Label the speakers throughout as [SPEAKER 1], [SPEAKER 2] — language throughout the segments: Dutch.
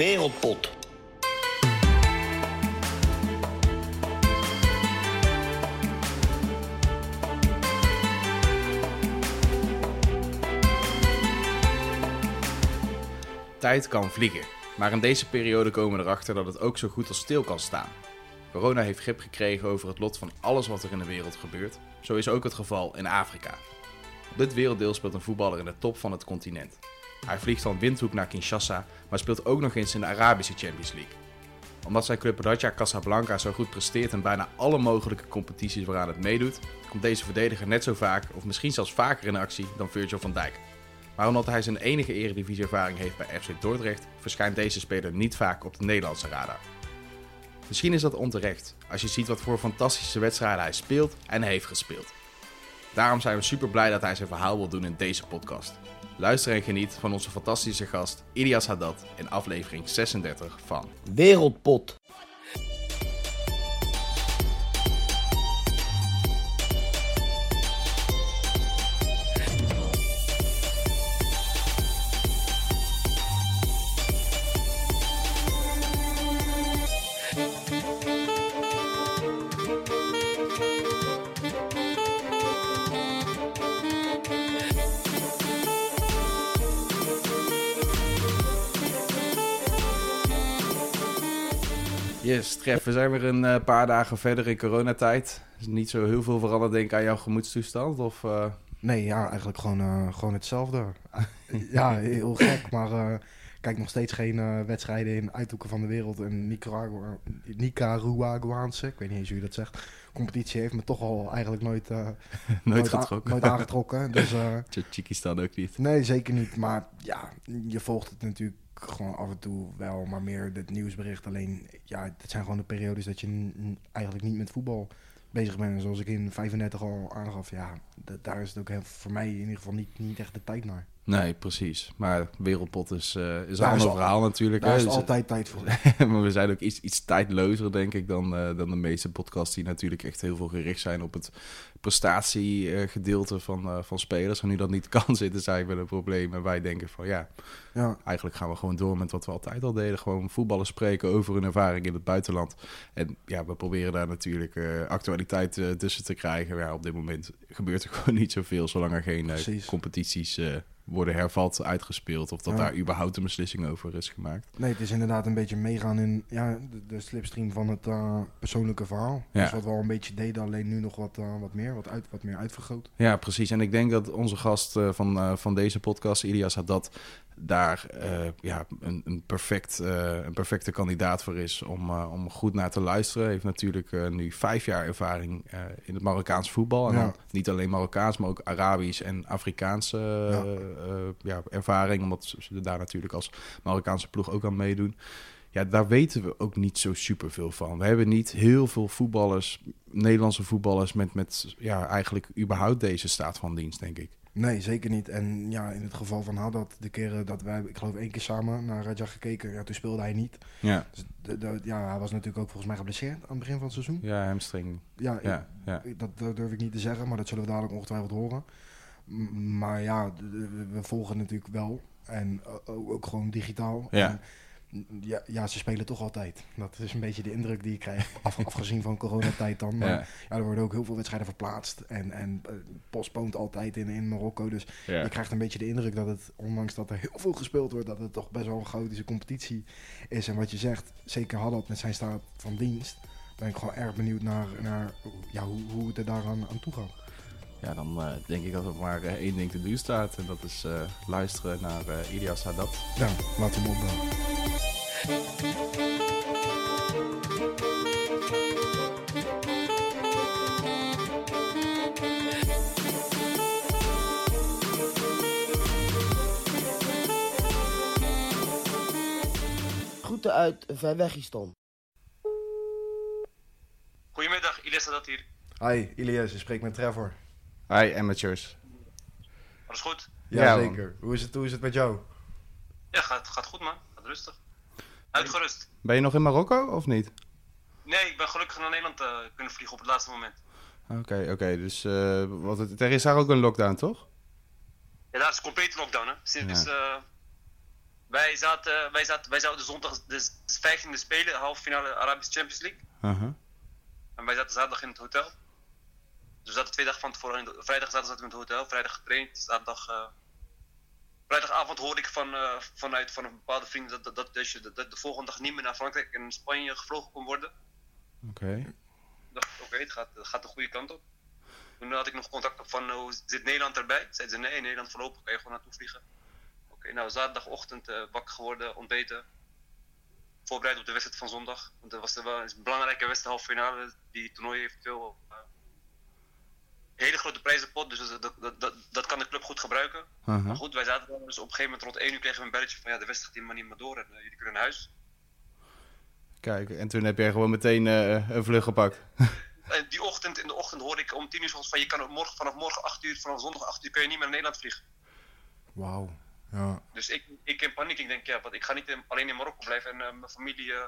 [SPEAKER 1] Wereldpot.
[SPEAKER 2] Tijd kan vliegen. Maar in deze periode komen we erachter dat het ook zo goed als stil kan staan. Corona heeft grip gekregen over het lot van alles wat er in de wereld gebeurt. Zo is ook het geval in Afrika. Op dit werelddeel speelt een voetballer in de top van het continent. Hij vliegt van Windhoek naar Kinshasa, maar speelt ook nog eens in de Arabische Champions League. Omdat zijn club Raja Casablanca zo goed presteert in bijna alle mogelijke competities waaraan het meedoet, komt deze verdediger net zo vaak, of misschien zelfs vaker in actie, dan Virgil van Dijk. Maar omdat hij zijn enige eredivisie-ervaring heeft bij FC Dordrecht, verschijnt deze speler niet vaak op de Nederlandse radar. Misschien is dat onterecht, als je ziet wat voor fantastische wedstrijden hij speelt en heeft gespeeld. Daarom zijn we super blij dat hij zijn verhaal wil doen in deze podcast. Luister en geniet van onze fantastische gast Ilias Haddad in aflevering 36 van
[SPEAKER 1] Wereldpot.
[SPEAKER 2] We zijn weer een eh, paar dagen verder in coronatijd. Is niet zo heel veel veranderd denk ik aan jouw gemoedstoestand? Of, eh,
[SPEAKER 3] Nee, ja, eigenlijk gewoon, eh, gewoon hetzelfde. ja, heel gek, maar kijk nog steeds geen wedstrijden in uithoeken van de wereld. En Nicaragua, Nicaraguaanse, ik weet niet eens hoe je dat zegt, competitie heeft me toch al eigenlijk nooit,
[SPEAKER 2] nooit
[SPEAKER 3] a-
[SPEAKER 2] getrokken?
[SPEAKER 3] nooit aangetrokken. Dus
[SPEAKER 2] Tjikistan ook niet.
[SPEAKER 3] nee, zeker niet. Maar ja, je volgt het natuurlijk gewoon af en toe wel, maar meer het nieuwsbericht. Alleen, ja, het zijn gewoon de periodes dat je eigenlijk niet met voetbal bezig bent. En zoals ik in 35 al aangaf, ja, daar is het ook heel, voor mij in ieder geval niet, niet echt de tijd naar.
[SPEAKER 2] Nee, precies. Maar wereldpot is, eh, is een ander
[SPEAKER 3] al-
[SPEAKER 2] verhaal natuurlijk.
[SPEAKER 3] Daar
[SPEAKER 2] hè.
[SPEAKER 3] is
[SPEAKER 2] Dus-
[SPEAKER 3] altijd tijd voor.
[SPEAKER 2] maar we zijn ook iets, iets tijdlozer, denk ik, dan, eh, dan de meeste podcasts die natuurlijk echt heel veel gericht zijn op het prestatiegedeelte van, eh, van spelers. En nu dat niet kan zitten, zijn we een probleem. En wij denken van ja,
[SPEAKER 3] Ja,
[SPEAKER 2] eigenlijk gaan we gewoon door met wat we altijd al deden. Gewoon voetballen spreken over hun ervaring in het buitenland. En ja, we proberen daar natuurlijk eh, actualiteit eh, tussen te krijgen. Maar ja, op dit moment gebeurt er gewoon niet zoveel, zolang er geen eh, competities eh, worden hervat, uitgespeeld. Of dat
[SPEAKER 3] Ja.
[SPEAKER 2] daar überhaupt een beslissing over is gemaakt.
[SPEAKER 3] nee, het is inderdaad een beetje meegaan in ja, de, de slipstream van het eh, persoonlijke verhaal.
[SPEAKER 2] Ja.
[SPEAKER 3] Dus wat we al een beetje deden, alleen nu nog wat, eh, wat meer, wat, uit, wat meer uitvergroot.
[SPEAKER 2] Ja, precies. En ik denk dat onze gast eh, van, van deze podcast, Ilias Haddad, daar eh, ja, een, een, perfect, eh, een perfecte kandidaat voor is om, eh, om goed naar te luisteren. Hij heeft natuurlijk nu vijf jaar ervaring in het Marokkaans voetbal. En
[SPEAKER 3] Ja.
[SPEAKER 2] dan niet alleen Marokkaans, maar ook Arabisch en Afrikaanse
[SPEAKER 3] Ja.
[SPEAKER 2] ervaring. Omdat ze daar natuurlijk als Marokkaanse ploeg ook aan meedoen. Ja, daar weten we ook niet zo superveel van. We hebben niet heel veel voetballers, Nederlandse voetballers, met, met ja, eigenlijk überhaupt deze staat van dienst, denk ik.
[SPEAKER 3] Nee, zeker niet. En ja, in het geval van Haddad, de keren dat wij, ik geloof één keer samen naar Raja gekeken, ja, toen speelde hij niet.
[SPEAKER 2] Ja,
[SPEAKER 3] Dus ja, hij was natuurlijk ook volgens mij geblesseerd aan het begin van het seizoen.
[SPEAKER 2] ja hamstring.
[SPEAKER 3] Ja, ik-
[SPEAKER 2] Ja,
[SPEAKER 3] ik- dat, dat durf ik niet te zeggen, maar dat zullen we dadelijk ongetwijfeld horen. M- maar ja, we volgen natuurlijk wel. En ook gewoon digitaal.
[SPEAKER 2] Ja.
[SPEAKER 3] En, ja, ja, ze spelen toch altijd. Dat is een beetje de indruk die ik krijg, af, afgezien van coronatijd dan. Maar ja.
[SPEAKER 2] Ja,
[SPEAKER 3] er worden ook heel veel wedstrijden verplaatst. En, en eh, postpoont altijd in, in Marokko. Dus
[SPEAKER 2] ja.
[SPEAKER 3] je krijgt een beetje de indruk dat het, ondanks dat er heel veel gespeeld wordt, dat het toch best wel een chaotische competitie is. En wat je zegt, zeker Haddad met zijn staat van dienst, ben ik gewoon erg benieuwd naar, naar ja, hoe, hoe het er daaraan aan toe gaat.
[SPEAKER 2] Ja dan eh, denk ik dat er maar eh, één ding te doen staat. En dat is eh, luisteren naar Ilias Haddad.
[SPEAKER 3] Ja, laten we hem opbellen.
[SPEAKER 1] Groeten uit Verwegistan.
[SPEAKER 4] Goedemiddag, Iles dat hier.
[SPEAKER 3] Hi, Ilias, je spreekt met Trevor.
[SPEAKER 2] Hi, amateurs.
[SPEAKER 4] Alles goed?
[SPEAKER 3] Ja,
[SPEAKER 2] Ja, man.
[SPEAKER 3] zeker. Hoe is, het, hoe is het met jou?
[SPEAKER 4] Ja, gaat, gaat goed man. Gaat rustig. Uitgerust.
[SPEAKER 2] Ben je nog in Marokko of niet?
[SPEAKER 4] Nee, ik ben gelukkig naar Nederland eh, kunnen vliegen op het laatste moment.
[SPEAKER 2] Oké, oké. Dus eh, wat het, er is daar ook een lockdown, toch?
[SPEAKER 4] Ja, daar is complete lockdown hè. Sinds
[SPEAKER 2] Ja.
[SPEAKER 4] eh, Wij, zaten, wij, zaten, wij zouden zondag de 15e spelen, halve finale Arabische Champions League. En wij zaten zaterdag in het hotel. Dus we zaten twee dagen van tevoren in de, Vrijdag zaten we in het hotel, vrijdag getraind. Zaterdag, eh, vrijdagavond hoorde ik van, eh, vanuit van een bepaalde vriend dat, dat, dat, dus je- dat, dat de volgende dag niet meer naar Frankrijk en Spanje gevlogen kon worden.
[SPEAKER 2] Oké.
[SPEAKER 4] Dacht oké, het, gaat, het gaat de goede kant op. Toen had ik nog contact op van, eh, hoe zit Nederland erbij? Zeiden ze, nee, Nederland voorlopig kan je gewoon naartoe vliegen. Oké, nou, zaterdagochtend eh, wakker geworden, ontbeten. Voorbereid op de wedstrijd van zondag. Want dat was wel een belangrijke wedstrijd, halve finale. Die toernooi eh, hele grote prijzenpot, dus dat, dat, dat, dat, kan de club goed gebruiken. Maar goed, wij zaten daar, dus op een gegeven moment rond 1 uur kregen we een belletje van ja, de wedstrijd gaat helemaal niet meer door en eh, jullie kunnen naar huis.
[SPEAKER 2] Kijk, en toen heb jij gewoon meteen eh, een vlucht gepakt.
[SPEAKER 4] En die ochtend, in de ochtend hoorde ik om 10 uur van je kan morgen, vanaf morgen 8 uur, vanaf zondag 8 uur kun je niet meer naar Nederland vliegen.
[SPEAKER 3] Wauw. Ja.
[SPEAKER 4] Dus ik, ik in paniek, ik denk ja, want ik ga niet in- alleen in Marokko blijven en eh, mijn familie in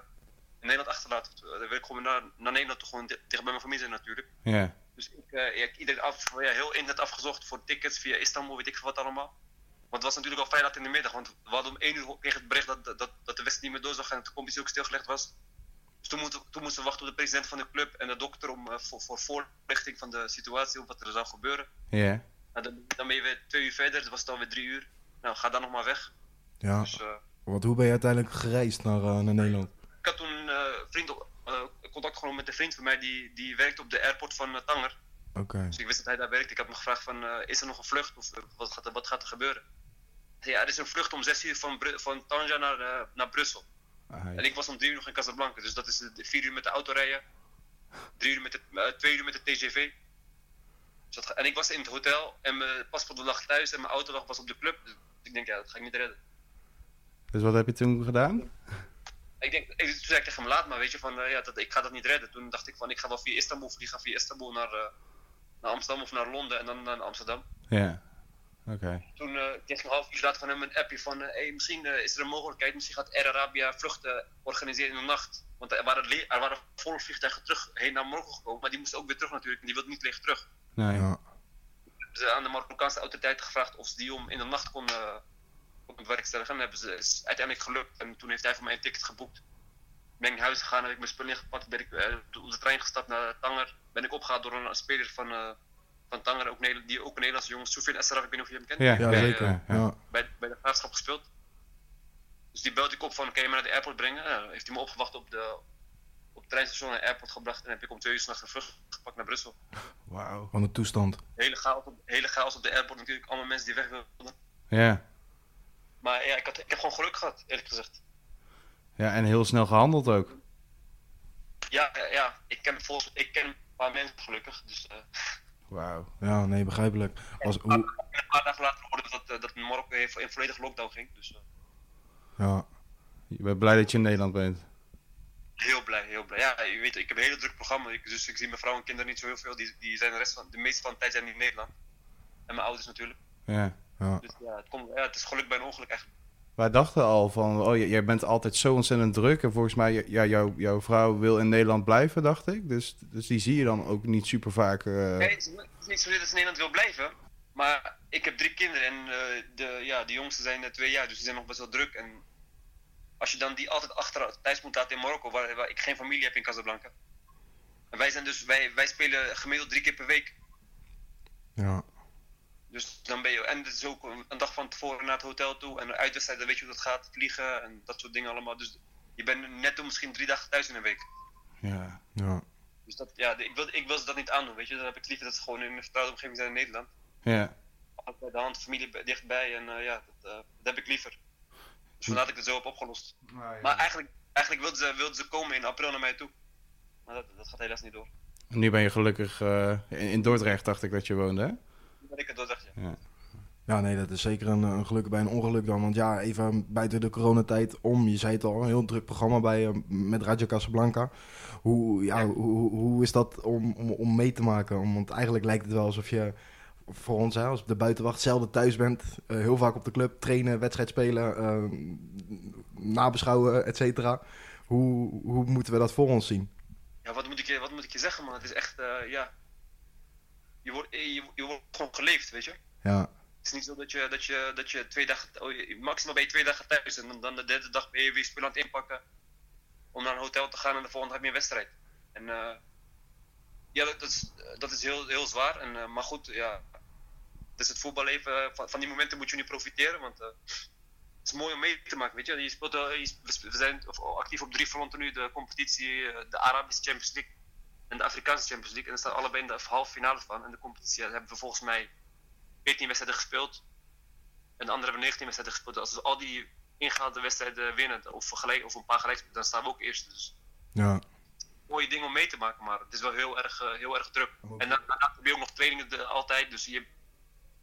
[SPEAKER 4] Nederland achterlaten. Dan wil ik gewoon naar, naar Nederland toe, gewoon di- dicht bij mijn familie zijn natuurlijk.
[SPEAKER 2] Ja.
[SPEAKER 4] Dus ik, eh, ja, ik iedereen af, ja, heel internet afgezocht voor tickets via Istanbul, weet ik veel wat allemaal. Want het was natuurlijk al vrij laat in de middag, want we hadden om 1 uur kreeg het bericht dat, dat, dat de wedstrijd niet meer door zou gaan en de competitie ook stilgelegd was. Dus toen, moeten, toen moesten we wachten op de president van de club en de dokter om, eh, voor, voor voorlichting van de situatie, of wat er zou gebeuren.
[SPEAKER 2] Ja.
[SPEAKER 4] Nou, dan, dan ben je weer twee uur verder, het was het alweer drie uur. Nou, ga dan nog maar weg.
[SPEAKER 3] ja.
[SPEAKER 4] Dus, eh,
[SPEAKER 3] Wat, hoe ben je uiteindelijk gereisd naar, eh, naar Nederland?
[SPEAKER 4] ik had toen eh, vriend op, eh, contact genomen met een vriend van mij die, die werkt op de airport van eh, Tanger.
[SPEAKER 3] Oké.
[SPEAKER 4] Dus ik wist dat hij daar werkt. Ik had me gevraagd van, eh, is er nog een vlucht of eh, wat, gaat er, wat gaat er gebeuren? Ja, er is een vlucht om 6 uur van, Bru- van Tanja naar, naar Brussel.
[SPEAKER 2] Ah,
[SPEAKER 4] En ik was om 3 uur nog in Casablanca. Dus dat is 4 uur met de auto rijden. 3 uur met de, 2 uur met de TGV. Dus dat, en ik was in het hotel en mijn paspoort lag thuis en mijn auto lag was op de club. Dus ik denk, ja, dat ga ik niet redden.
[SPEAKER 2] Dus wat heb je toen gedaan?
[SPEAKER 4] Ik denk, ik, toen zei ik tegen hem, laat maar, weet je, van, eh, ja, dat, ik ga dat niet redden. Toen dacht ik van, ik ga wel via Istanbul vliegen, via Istanbul naar, eh, naar Amsterdam of naar Londen en dan naar Amsterdam.
[SPEAKER 2] Ja. Oké.
[SPEAKER 4] Toen eh, kreeg ik een half uur later van hem een appje van, eh, hey, misschien is er een mogelijkheid, misschien gaat Air Arabia vluchten organiseren in de nacht. Want er waren, er waren volle vliegtuigen terug heen naar Marokko gekomen, maar die moesten ook weer terug natuurlijk, en die wilden niet leeg terug.
[SPEAKER 2] Nee.
[SPEAKER 3] Ja.
[SPEAKER 4] Ze aan de Marokkaanse autoriteiten gevraagd of ze die om in de nacht konden uh, bewerkstelligen. En hebben ze is uiteindelijk gelukt. En toen heeft hij voor mij een ticket geboekt. Ben ik naar huis gegaan, heb ik mijn spullen ingepakt, ben ik eh, op de trein gestapt naar Tanger. Ben ik opgehaald door een speler van, eh, van Tanger, ook, die ook een Nederlandse jongen, Sofian Esraf, ik weet niet of je hem kent.
[SPEAKER 2] Ja,
[SPEAKER 3] Ja,
[SPEAKER 4] Bij,
[SPEAKER 3] zeker.
[SPEAKER 4] eh,
[SPEAKER 2] ja.
[SPEAKER 4] Bij, bij de graafschap gespeeld. Dus die belde ik op van, kan je me naar de airport brengen? Heeft hij me opgewacht op, de, op het treinstation naar de airport gebracht. En heb ik om twee uur s'nachts een vlucht gepakt naar Brussel.
[SPEAKER 2] Wauw.
[SPEAKER 3] Van de toestand.
[SPEAKER 4] Hele chaos, op, hele chaos op de airport natuurlijk, allemaal mensen die weg wilden.
[SPEAKER 2] Ja.
[SPEAKER 4] Maar ja, ik, had, ik heb gewoon geluk gehad, eerlijk gezegd.
[SPEAKER 2] Ja, en heel snel gehandeld ook.
[SPEAKER 4] Ja, ja, ik, ken volgens, ik ken een paar mensen gelukkig. Dus eh,
[SPEAKER 2] Wauw.
[SPEAKER 3] Ja, nee, begrijpelijk. Als, hoe,
[SPEAKER 4] een paar dagen later hoorde dat, eh, dat Marokko in volledige lockdown ging. Dus eh,
[SPEAKER 3] ja.
[SPEAKER 2] Je bent blij dat je in Nederland bent.
[SPEAKER 4] heel blij, heel blij. Ja, je weet, ik heb een hele druk programma. Ik, dus ik zie mijn vrouw en kinderen niet zo heel veel. Die, die zijn de, rest van, de meeste van de tijd zijn in Nederland. En mijn ouders natuurlijk.
[SPEAKER 2] Ja.
[SPEAKER 3] Ja.
[SPEAKER 4] Dus ja, het, komt, ja, het is geluk bij een ongeluk eigenlijk.
[SPEAKER 2] Wij dachten al van, oh, jij bent altijd zo ontzettend druk. En volgens mij, ja, jou, jouw vrouw wil in Nederland blijven, dacht ik. Dus, dus die zie je dan ook niet super vaak. eh.
[SPEAKER 4] Nee, het is niet- zozeer dat ze in Nederland wil blijven. Maar ik heb drie kinderen en eh, de, ja, de jongste zijn eh, twee jaar, dus die zijn nog best wel druk. En als je dan die altijd achter thuis moet laten in Marokko, waar, waar ik geen familie heb in Casablanca. En wij, zijn dus, wij, wij spelen gemiddeld drie keer per week.
[SPEAKER 3] Ja.
[SPEAKER 4] Dus dan ben je, en het is ook een dag van tevoren naar het hotel toe. En uitwedstrijd, dan weet je hoe dat gaat, vliegen en dat soort dingen allemaal. Dus je bent netto misschien drie dagen thuis in een week.
[SPEAKER 2] Ja.
[SPEAKER 3] Ja.
[SPEAKER 4] Dus dat, ja, ik wil, ik wil ze dat niet aandoen, weet je. Dan heb ik liever dat ze gewoon in een vertrouwde omgeving zijn in Nederland.
[SPEAKER 2] Ja.
[SPEAKER 4] Altijd bij de hand, familie bij- dichtbij en eh, ja, dat, eh, dat heb ik liever. Dus vandaar dat ik het zo heb opgelost. Maar eigenlijk, eigenlijk wilden, ze, wilden ze komen in april naar mij toe. Maar dat, dat gaat helaas niet door.
[SPEAKER 2] En nu ben je gelukkig eh, in, in Dordrecht, dacht ik dat je woonde, hè?
[SPEAKER 4] Ben ik het ja.
[SPEAKER 3] Ja, nee, dat is zeker een, een geluk bij een ongeluk dan. Want ja, even buiten de coronatijd om. Je zei het al, een heel druk programma bij, eh, met Radio Casablanca. Hoe, ja, hoe, hoe- is dat om, om, om mee te maken? Want eigenlijk lijkt het wel alsof je voor ons, hè, als de buitenwacht, zelden thuis bent. eh, heel vaak op de club trainen, wedstrijd spelen, eh, nabeschouwen, et cetera. Hoe, hoe moeten we dat voor ons zien?
[SPEAKER 4] Ja, wat moet ik je, wat moet ik je zeggen, man? Het is echt, ja. Je wordt, eh, je, je wordt gewoon geleefd, weet je.
[SPEAKER 3] Ja,
[SPEAKER 4] Het is niet zo dat je, dat je, dat je twee dagen, oh, maximaal ben je twee dagen thuis en dan, dan de derde dag ben je weer spullen aan het inpakken om naar een hotel te gaan en de volgende dag heb je een wedstrijd. En eh, ja, dat, dat is, dat is heel, heel zwaar. En, eh, maar goed, ja, het is het voetballeven. Van, van die momenten moet je nu profiteren, want het is mooi om mee te maken. Weet je? Je speelt, je we zijn of- actief op drie fronten nu: de competitie, de Arabische Champions League en de Afrikaanse Champions League. En er staan allebei in de halve finale van. En de competitie hebben we volgens mij 14 wedstrijden gespeeld. En de andere hebben 19 wedstrijden gespeeld. Als we al die ingehaalde wedstrijden winnen, of, gelijk, of een paar gelijk, dan staan we ook eerst. Dus
[SPEAKER 3] Ja.
[SPEAKER 4] mooie dingen om mee te maken, maar het is wel heel erg, eh, heel erg druk. En dan, daarna heb je ook nog trainingen altijd, dus je,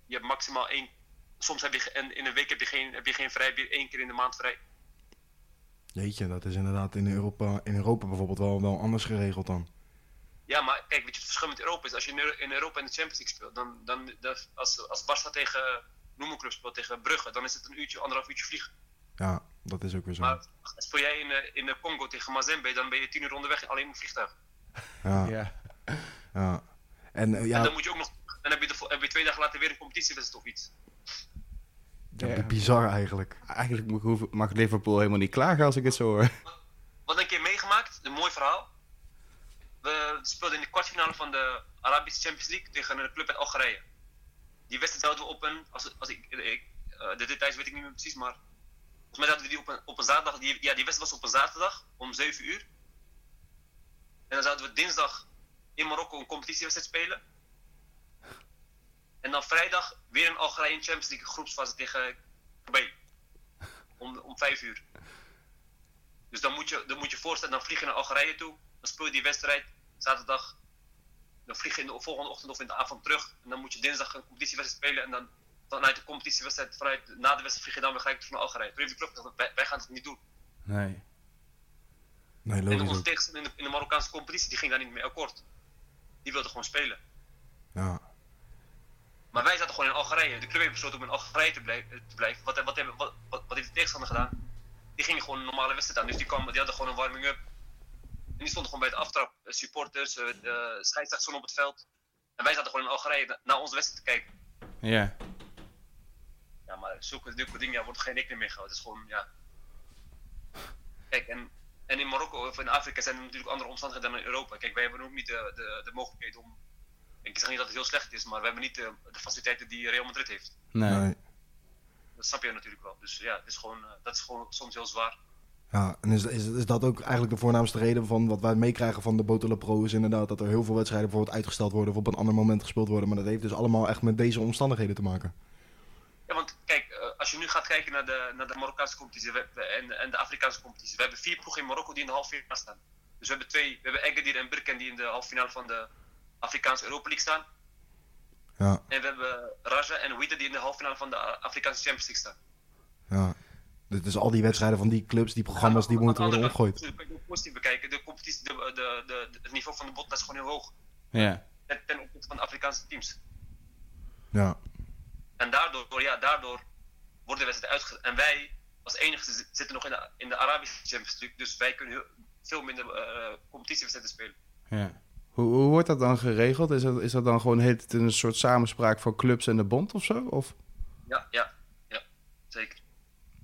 [SPEAKER 4] je hebt maximaal één. Soms heb je en in een week heb je geen, heb je geen vrij, heb je één keer in de maand vrij.
[SPEAKER 3] Jeetje, dat is inderdaad in Europa, in Europa bijvoorbeeld wel, wel anders geregeld dan.
[SPEAKER 4] Ja, maar kijk, weet je, het verschil met Europa is, als je in Euro- in Europa in de Champions League speelt, dan, dan, dan als, als Barca tegen noem een club speelt, tegen Brugge, dan is het een uurtje, anderhalf uurtje vliegen.
[SPEAKER 3] Ja, dat is ook weer zo.
[SPEAKER 4] Maar speel jij in, eh, in de Congo tegen Mazembe, dan ben je tien uur onderweg alleen met vliegtuig.
[SPEAKER 3] Ja,
[SPEAKER 2] Ja.
[SPEAKER 3] ja. En eh,
[SPEAKER 4] En
[SPEAKER 3] ja,
[SPEAKER 4] dan moet je ook nog, dan heb je, de, heb je twee dagen later weer een competitiewedstrijd of iets.
[SPEAKER 3] ja, bizar eigenlijk.
[SPEAKER 2] Eigenlijk mag- Liverpool helemaal niet klagen als ik het zo hoor.
[SPEAKER 4] Wat een keer meegemaakt, een mooi verhaal. We speelden in de kwartfinale van de Arabische Champions League tegen een club uit Algerije. Die wedstrijd zouden we op een, als, als ik, eh, de details weet ik niet meer precies, maar volgens mij zouden we die op een, op een zaterdag, die, ja die wedstrijd was op een zaterdag om 7 uur. En dan zouden we dinsdag in Marokko een competitiewedstrijd spelen. En dan vrijdag weer in Algerije een Champions League groepsfase tegen KB. Om, om 5 uur. Dus dan moet, je, dan moet je voorstellen, dan vlieg je naar Algerije toe. Dan speel je die wedstrijd zaterdag. Dan vlieg je in de volgende ochtend of in de avond terug. En dan moet je dinsdag een competitiewedstrijd spelen. En dan vanuit de competitiewedstrijd, vanuit, na de wedstrijd vlieg je dan weer gelijk terug naar Algerije. Toen heeft die club wij, wij gaan het niet doen.
[SPEAKER 2] Nee.
[SPEAKER 3] Nee,
[SPEAKER 4] En
[SPEAKER 3] logisch
[SPEAKER 4] onze
[SPEAKER 3] ook.
[SPEAKER 4] tegenstander in de, in de Marokkaanse competitie, die ging daar niet mee akkoord. Die wilde gewoon spelen.
[SPEAKER 3] Ja,
[SPEAKER 4] Maar wij zaten gewoon in Algerije. De club heeft besloten om in Algerije te, blij- te blijven. Wat, wat, hebben- wat, wat, wat heeft de tegenstander gedaan? Die gingen gewoon een normale wedstrijd aan. Dus die, kwam, die hadden gewoon een warming-up. En die stonden gewoon bij de aftrap. eh, Supporters, eh, de scheidsrechters stonden op het veld. En wij zaten gewoon in Algerije na- naar onze wedstrijd te kijken.
[SPEAKER 2] Ja.
[SPEAKER 4] Ja, maar zulke, dingen ja, wordt geen rekening mee gehouden. Het is gewoon, ja. Kijk, en, en in Marokko of in Afrika zijn er natuurlijk andere omstandigheden dan in Europa. Kijk, wij hebben ook niet de, de, de mogelijkheid om. Ik zeg niet dat het heel slecht is, maar we hebben niet de, de faciliteiten die Real Madrid heeft.
[SPEAKER 2] Nee.
[SPEAKER 3] nee.
[SPEAKER 4] Dat snap je natuurlijk wel. Dus ja, het is gewoon, eh, dat is gewoon soms heel zwaar.
[SPEAKER 3] Ja, en is, is, is dat ook eigenlijk de voornaamste reden van wat wij meekrijgen van de Bottle Pro is inderdaad dat er heel veel wedstrijden bijvoorbeeld uitgesteld worden of op een ander moment gespeeld worden. Maar dat heeft dus allemaal echt met deze omstandigheden te maken.
[SPEAKER 4] Ja, want kijk, eh, als je nu gaat kijken naar de, naar de Marokkaanse competitie en, en de Afrikaanse competitie. We hebben vier ploegen in Marokko die in de halve finale staan. Dus we hebben twee, we hebben Agadir en Birken die in de halve finale van de Afrikaanse Europa League staan.
[SPEAKER 3] Ja,
[SPEAKER 4] En we hebben Raja en Ouida die in de halve finale van de Afrikaanse Champions League staan.
[SPEAKER 3] ja. Dus, al die wedstrijden van die clubs, die programma's, die moeten worden omgegooid.
[SPEAKER 4] positief bekijken. De competitie, de, de, de, het niveau van de bot is gewoon heel hoog.
[SPEAKER 2] Ja.
[SPEAKER 4] Ten, ten opzichte van de Afrikaanse teams.
[SPEAKER 3] Ja,
[SPEAKER 4] En daardoor, ja, daardoor worden de wedstrijden uitgezet. En wij, als enige, zi- zitten nog in de, in de Arabische Champions League. Dus wij kunnen heel- veel minder eh competitiewedstrijden spelen.
[SPEAKER 2] ja. Hoe, hoe wordt dat dan geregeld? Is dat, is dat dan gewoon heet het een soort samenspraak van clubs en de bond of zo? Of?
[SPEAKER 4] Ja, ja.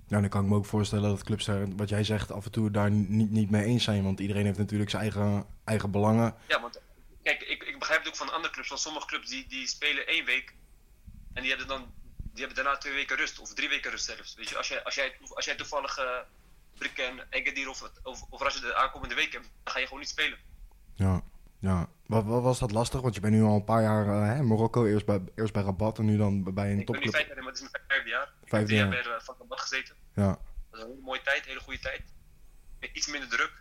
[SPEAKER 4] Ja,
[SPEAKER 3] dan kan ik me ook voorstellen dat clubs daar, wat jij zegt, af en toe daar niet, niet mee eens zijn. Want iedereen heeft natuurlijk zijn eigen, eigen belangen.
[SPEAKER 4] Ja, want kijk, ik, ik begrijp het ook van andere clubs. Want sommige clubs die, die spelen één week. En die hebben, dan, die hebben daarna twee weken rust. Of drie weken rust zelfs. Weet je, als jij, als jij, als jij toevallig uh, Brikken, Agadir of, of, of als je de aankomende week hebt, dan ga je gewoon niet spelen.
[SPEAKER 3] Ja, ja. Wat, wat was dat lastig? Want je bent nu al een paar jaar eh, hè, Marokko. Eerst bij, eerst bij Rabat en nu dan bij een
[SPEAKER 4] Ik ben nu
[SPEAKER 3] topclub.
[SPEAKER 4] vijf jaar maar het is mijn vijfde jaar. Ik heb
[SPEAKER 3] Vijfde
[SPEAKER 4] drie jaar uh, Van Rabat gezeten.
[SPEAKER 3] Ja,
[SPEAKER 4] Dat is een hele mooie tijd, hele goede tijd. Iets minder druk.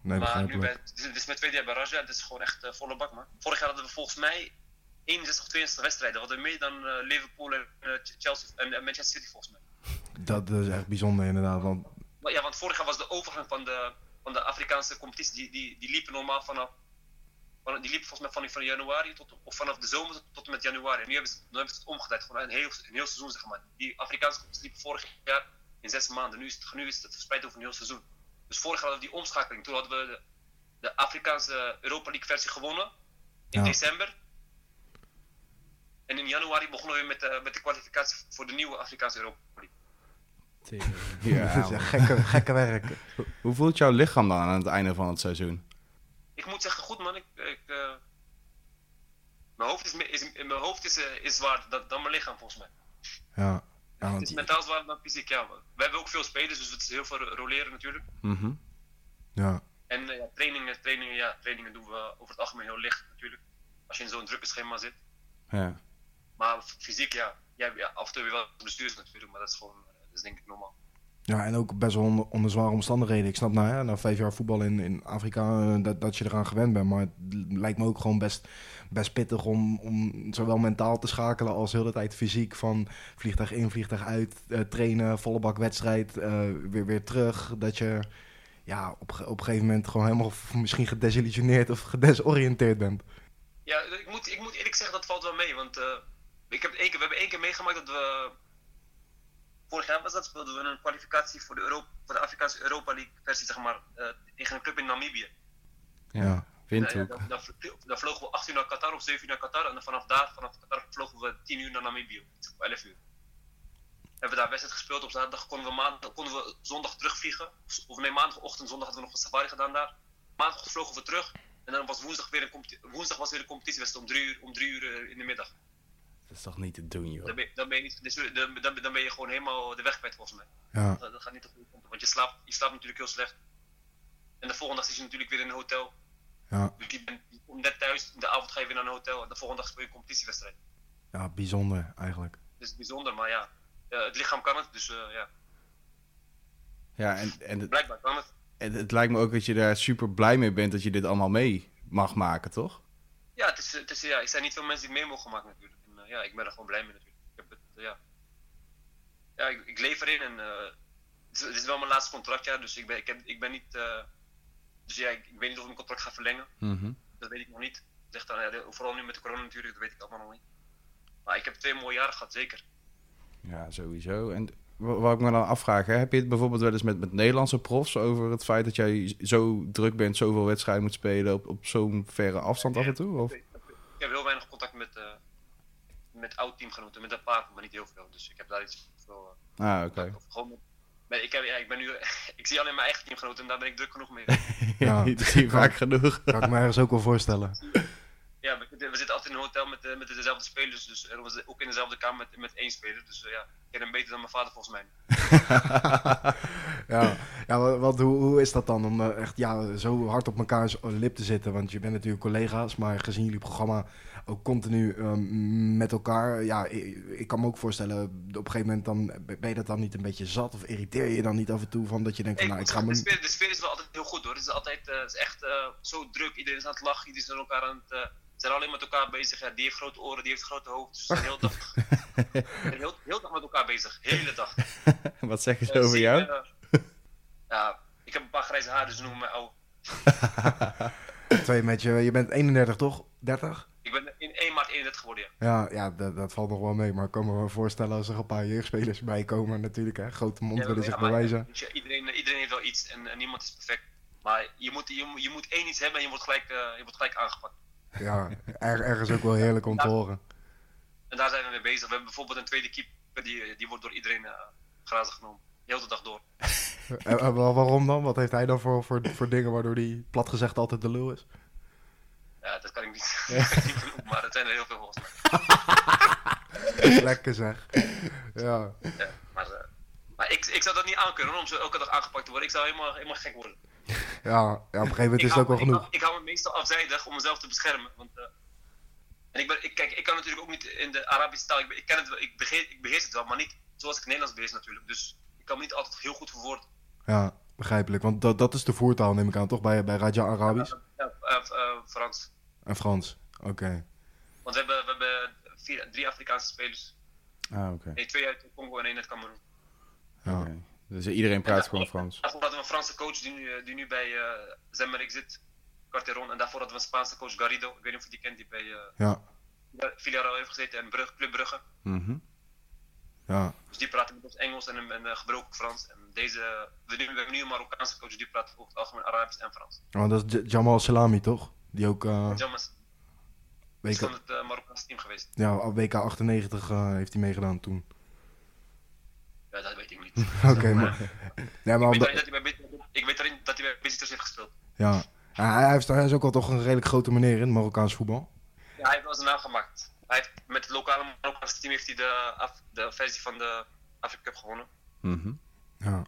[SPEAKER 3] nee,
[SPEAKER 4] maar nu bij, dit is- dit is mijn tweede jaar bij Raja. Het is gewoon echt uh, volle bak, man. Vorig jaar hadden we volgens mij 61 of 62 wedstrijden. We hadden meer dan uh, Liverpool en uh, Chelsea en Manchester City volgens mij.
[SPEAKER 3] Dat is echt bijzonder inderdaad. Want
[SPEAKER 4] Maar ja, want vorig jaar was de overgang van de, van de Afrikaanse competitie, die, die, die liepen normaal vanaf, van, die liepen volgens mij van, van januari tot, of vanaf de zomer tot, tot en met januari. En nu hebben ze, nu hebben ze het omgedraaid, gewoon een heel, een heel seizoen zeg maar. Die Afrikaanse competitie liep vorig jaar in zes maanden, nu is het, nu is het verspreid over een heel seizoen. Dus vorig jaar hadden we die omschakeling, toen hadden we de, de Afrikaanse Europa League versie gewonnen in
[SPEAKER 3] Ja.
[SPEAKER 4] december. En in januari begonnen we weer met, met de kwalificatie voor de nieuwe Afrikaanse Europa League.
[SPEAKER 2] Ja,
[SPEAKER 3] dat is echt gekke, gekke werk.
[SPEAKER 2] Hoe voelt jouw lichaam dan aan het einde van het seizoen?
[SPEAKER 4] Ik moet zeggen, goed man. Ik, ik, eh, mijn hoofd is, is, mijn hoofd is, eh, is zwaarder dan, dan mijn lichaam volgens mij.
[SPEAKER 3] Ja. ja
[SPEAKER 4] Het is mentaal zwaarder dan fysiek, ja. We hebben ook veel spelers, dus het is heel veel roleren natuurlijk.
[SPEAKER 2] Mhm.
[SPEAKER 3] ja.
[SPEAKER 4] En eh, ja, trainingen, trainingen, ja, trainingen doen we over het algemeen heel licht natuurlijk. Als je in zo'n drukke schema zit.
[SPEAKER 2] Ja.
[SPEAKER 4] Maar fysiek, ja, ja, ja af en toe weer wel bestuurs natuurlijk, maar dat is gewoon, dat is denk ik normaal.
[SPEAKER 3] Ja, en ook best wel onder, onder zware omstandigheden. Ik snap nou, hè, na vijf jaar voetbal in, in Afrika eh, dat, dat je eraan gewend bent. Maar het lijkt me ook gewoon best, best pittig om, om zowel mentaal te schakelen als heel de tijd fysiek. Van vliegtuig in, vliegtuig uit, eh, trainen, volle bak wedstrijd, eh, weer, weer terug. Dat je ja, op, op een gegeven moment gewoon helemaal misschien gedesillusioneerd of gedesoriënteerd bent.
[SPEAKER 4] Ja, ik moet, ik moet eerlijk zeggen, dat valt wel mee. Want ik heb één keer, we hebben één keer meegemaakt dat we. Vorig jaar was dat, speelden we een kwalificatie voor de, Euro, voor de Afrikaanse Europa League versie, zeg maar. eh, tegen een club in Namibië.
[SPEAKER 2] Ja. Windhoek.
[SPEAKER 4] Dan, dan, dan vlogen we 8 uur naar Qatar of 7 uur naar Qatar. En dan vanaf daar, vanaf Qatar, vlogen we 10 uur naar Namibië. Of 11 uur. Hebben we daar wedstrijd gespeeld. Op zaterdag konden we, maandag, konden we zondag terugvliegen. Of nee, maandagochtend, zondag hadden we nog een safari gedaan daar. Maandagochtend vlogen we terug. En dan was woensdag weer een, competi- woensdag was weer een competitiewedstrijd om 3 uur, om drie uur eh, in de middag.
[SPEAKER 2] Dat is toch niet te doen, joh.
[SPEAKER 4] Dan ben, je- dan, ben je niet, dus, dan, dan, ben je gewoon helemaal de weg kwijt volgens mij.
[SPEAKER 3] Ja,
[SPEAKER 4] Dat, dat gaat niet kant op. Want je slaapt, je slaapt natuurlijk heel slecht. En de volgende dag zit je natuurlijk weer in een hotel.
[SPEAKER 3] ja,
[SPEAKER 4] Dus je bent je komt net thuis, in de avond ga je weer naar een hotel en de volgende dag speel je een competitiewedstrijd.
[SPEAKER 3] ja, bijzonder eigenlijk.
[SPEAKER 4] Dat is bijzonder, maar ja, ja, het lichaam kan het, dus eh, ja,
[SPEAKER 2] Ja, en, en het,
[SPEAKER 4] blijkbaar kan het.
[SPEAKER 2] het, het lijkt me ook dat je daar super blij mee bent dat je dit allemaal mee mag maken, toch?
[SPEAKER 4] Ja, het is, het is, ja, er zijn niet veel mensen die het mee mogen maken natuurlijk. Ja, ik ben er gewoon blij mee natuurlijk. Ik heb het, eh, ja, ja ik, ik leef erin en eh, het, is, het is wel mijn laatste contractjaar, dus ik ben, ik heb, ik ben niet, eh, dus ja, ik, ik weet niet of ik mijn contract ga verlengen.
[SPEAKER 2] Mhm.
[SPEAKER 4] Dat weet ik nog niet. Ligt aan, ja, vooral nu met de corona natuurlijk, dat weet ik allemaal nog niet. Maar ik heb twee mooie jaren gehad, zeker.
[SPEAKER 2] Ja, sowieso. En wa- wat ik me dan afvraag, hè, heb je het bijvoorbeeld wel eens met, met Nederlandse profs over het feit dat jij zo druk bent, zoveel wedstrijden moet spelen op, op zo'n verre afstand af en toe? Of?
[SPEAKER 4] Ik heb heel weinig met oud-teamgenoten, met een paar, maar niet heel veel. Dus ik heb daar iets veel eh,
[SPEAKER 2] Ah, oké.
[SPEAKER 4] Gewoon met, ik, heb, ja, ik ben nu, ik zie alleen mijn eigen teamgenoten en daar ben ik druk genoeg mee.
[SPEAKER 3] Ja.
[SPEAKER 2] dat zie je vaak genoeg.
[SPEAKER 3] Kan ik me ergens ook wel voorstellen.
[SPEAKER 4] ja, we, we zitten altijd in een hotel met, eh, met dezelfde spelers, dus eh, we zitten ook in dezelfde kamer met, met één speler. Dus ja, ik ken hem beter dan mijn vader volgens mij.
[SPEAKER 3] ja, ja wa- wat, hoe, hoe is dat dan om echt ja, zo hard op elkaars lip te zitten? Want je bent natuurlijk collega's, maar gezien jullie programma ook continu ehm, met elkaar. Ja, ik, ik kan me ook voorstellen, op een gegeven moment dan, ben je dat dan niet een beetje zat? Of irriteer je dan niet af en toe van dat je denkt van
[SPEAKER 4] Hey,
[SPEAKER 3] nou, ik ga me...
[SPEAKER 4] de, sfeer, de sfeer is wel altijd heel goed hoor. Het is altijd eh, het is echt eh, zo druk. Iedereen is aan het lachen, iedereen is aan elkaar aan het. ze zijn alleen met elkaar bezig. Ja, die heeft grote oren, die heeft grote hoofd. Dus ze zijn heel dag, heel, heel dag met elkaar bezig. Hele dag.
[SPEAKER 2] Wat zeggen ze over jou?
[SPEAKER 4] ja, ik heb een paar grijze haren, dus ze noemen mij oude.
[SPEAKER 3] Twee met je, je bent 31 toch? 30?
[SPEAKER 4] Ik ben in 1 maart 31 geworden, ja.
[SPEAKER 3] Ja, ja dat, dat valt nog wel mee. Maar ik kan me wel voorstellen als er een paar jeugdspelers bij komen natuurlijk. Hè. Grote mond
[SPEAKER 4] Ja,
[SPEAKER 3] willen
[SPEAKER 4] ja,
[SPEAKER 3] zich bewijzen.
[SPEAKER 4] je, iedereen, iedereen heeft wel iets en, en niemand is perfect. Maar je moet, je, je moet één iets hebben en je wordt gelijk, eh, je wordt gelijk aangepakt.
[SPEAKER 3] Ja, er, ergens ook wel heerlijk om te horen.
[SPEAKER 4] En daar zijn we mee bezig. We hebben bijvoorbeeld een tweede keeper, die, die wordt door iedereen uh, grazen genomen. De hele dag door.
[SPEAKER 3] Eh, eh, wel- waarom dan? Wat heeft hij dan voor, voor, voor dingen waardoor hij plat gezegd altijd de lul is?
[SPEAKER 4] Ja, dat kan ik niet, maar het zijn er heel veel volgens mij.
[SPEAKER 3] Lekker zeg. Ja.
[SPEAKER 4] Ja, maar eh, maar ik, ik zou dat niet aankunnen om zo elke dag aangepakt te worden. Ik zou helemaal, helemaal gek worden.
[SPEAKER 3] Ja, ja, op een gegeven moment is het ook wel genoeg.
[SPEAKER 4] Ik hou, ik hou me meestal afzijdig om mezelf te beschermen. Want, eh, en ik, ben, ik, kijk, ik kan natuurlijk ook niet in de Arabische taal. Ik, ik, ken het wel, ik, beheer, ik beheers het wel, maar niet zoals ik Nederlands beheers natuurlijk. Dus ik kan me niet altijd heel goed verwoorden.
[SPEAKER 3] Ja, begrijpelijk. Want dat, dat is de voertaal, neem ik aan, toch? Bij, bij Raja Arabisch
[SPEAKER 4] Ja, eh, eh, Frans.
[SPEAKER 3] en Frans. Oké.
[SPEAKER 4] Want we hebben, we hebben vier, drie Afrikaanse spelers.
[SPEAKER 2] Ah, oké.
[SPEAKER 4] Nee, twee uit Congo en één uit Cameroen.
[SPEAKER 3] Ja.
[SPEAKER 2] Oké. Dus iedereen praat gewoon Frans.
[SPEAKER 4] Daarvoor hadden we een Franse coach die nu, eh, die nu bij uh, Zemmerik zit, Carteron. En daarvoor hadden we een Spaanse coach, Garrido. Ik weet niet of je die kent, die bij uh,
[SPEAKER 3] Ja.
[SPEAKER 4] Villarreal heeft gezeten en Brug, Club Brugge.
[SPEAKER 2] Mhm.
[SPEAKER 3] Ja.
[SPEAKER 4] Dus die praten met ons Engels en, en uh, gebroken Frans. En deze, we, hebben nu een Marokkaanse coach die praat over het algemeen Arabisch en Frans.
[SPEAKER 3] Want dat is Jamal Salami, toch? Die ook... eh,
[SPEAKER 4] Jamas. Is
[SPEAKER 3] WK,
[SPEAKER 4] van het eh, Marokkaanse team geweest.
[SPEAKER 3] ja, WK 98 eh, heeft hij meegedaan toen.
[SPEAKER 4] Ja, dat weet ik niet.
[SPEAKER 3] Oké, maar... Nee, maar
[SPEAKER 4] ik, weet alleen dat hij bij, Be- ik weet alleen dat hij bij heeft gespeeld.
[SPEAKER 3] ja. Ja, hij, heeft, hij is ook al toch een redelijk grote meneer in het Marokkaans voetbal.
[SPEAKER 4] Ja, hij heeft wel zijn naam gemaakt. Met het lokale Marokkaanse team heeft hij de, Af- de versie van de Afrika Cup gewonnen.
[SPEAKER 2] Mhm.
[SPEAKER 3] Ja.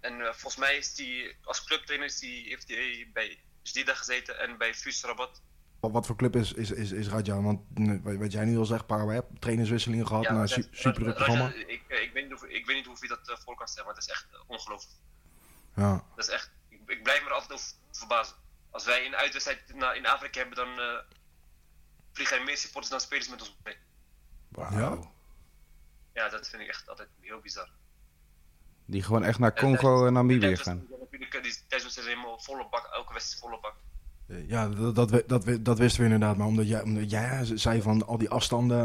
[SPEAKER 4] En eh, volgens mij is hij als clubtrainer is die, heeft hij bij Jdida gezeten en bij Fus Rabat.
[SPEAKER 3] Wat, wat voor club is, is, is, is Raja? Want eh, wat jij nu al zegt, paar we hebben trainerswisselingen gehad
[SPEAKER 4] Ja,
[SPEAKER 3] naar
[SPEAKER 4] maar
[SPEAKER 3] su
[SPEAKER 4] dat-
[SPEAKER 3] super druk
[SPEAKER 4] Raja-
[SPEAKER 3] programma.
[SPEAKER 4] Ik, eh, ik, weet niet hoe, ik weet niet hoe je dat eh, voor kan stellen, maar het is echt ongelooflijk.
[SPEAKER 3] Ja.
[SPEAKER 4] Dat is echt, ik, ik blijf me er altijd over verbazen. Als wij een uitwedstrijd in Afrika hebben, dan eh, vliegen er meer supporters dan spelers met ons mee.
[SPEAKER 2] Wauw.
[SPEAKER 4] Ja, dat vind ik echt altijd heel bizar.
[SPEAKER 2] Die gewoon echt naar
[SPEAKER 4] En
[SPEAKER 2] Congo en Namibië
[SPEAKER 4] tijdens-
[SPEAKER 2] gaan.
[SPEAKER 4] Eh, die thuiswedstrijd helemaal volle bak, elke wedstrijd volle bak.
[SPEAKER 3] Ja, dat, dat, we- dat, dat wisten we inderdaad. Maar omdat jij, omdat jij zei van al die afstanden,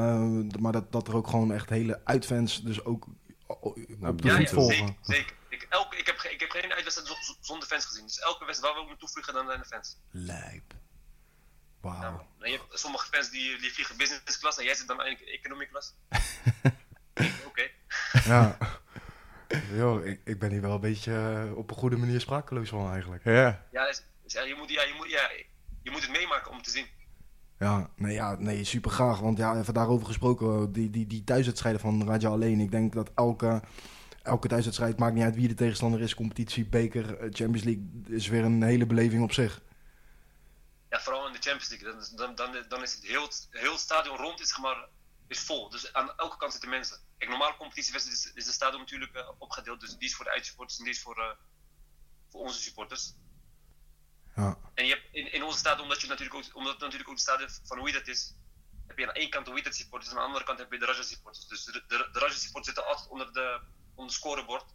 [SPEAKER 3] eh, maar dat, dat er ook gewoon echt hele uitfans dus ook o- o-
[SPEAKER 2] Nou,
[SPEAKER 3] op de
[SPEAKER 2] Ja,
[SPEAKER 3] voet
[SPEAKER 2] ja,
[SPEAKER 3] volgen.
[SPEAKER 4] zeker. zeker. Ik, elke, ik, heb, ik heb geen uitwedstrijd zonder fans gezien. Dus elke wedstrijd waar we ook naartoe vliegen, dan zijn er fans.
[SPEAKER 3] Lijp. Wauw.
[SPEAKER 4] je hebt sommige fans die, die vliegen business class en jij zit dan eigenlijk economy class. Oké.
[SPEAKER 3] Ja. Yo, ik, ik ben hier wel een beetje eh, op een goede manier sprakeloos van eigenlijk.
[SPEAKER 2] Ja.
[SPEAKER 4] Ja, is, is- ja, je moet, ja, je, moet, ja, je moet het meemaken om te zien.
[SPEAKER 3] Ja, nee, ja, nee, super graag. Want ja, even daarover gesproken, die, die, die thuiswedstrijden van Raja alleen. Ik denk dat elke, elke thuiswedstrijd, maakt niet uit wie de tegenstander is, competitie, beker, eh, Champions League, is weer een hele beleving op zich.
[SPEAKER 4] Ja, vooral in de Champions League. Dan, is- dan, dan, is het heel, heel het stadion rond is, zeg maar, is vol. Dus aan elke kant zitten mensen. Kijk, normale competitiewedstrijd is, is het stadion natuurlijk eh, opgedeeld. Dus die is voor de uitsupporters en die is voor, eh, voor onze supporters.
[SPEAKER 3] Ja,
[SPEAKER 4] En je hebt in, in onze stadion, omdat, je natuurlijk ook, omdat het natuurlijk ook het stadion van hoe dat is, heb je aan één kant de Wydad supporters en aan de andere kant heb je de Raja supporters. Dus de, de, de Raja supporters zitten altijd onder, de, onder het scorebord.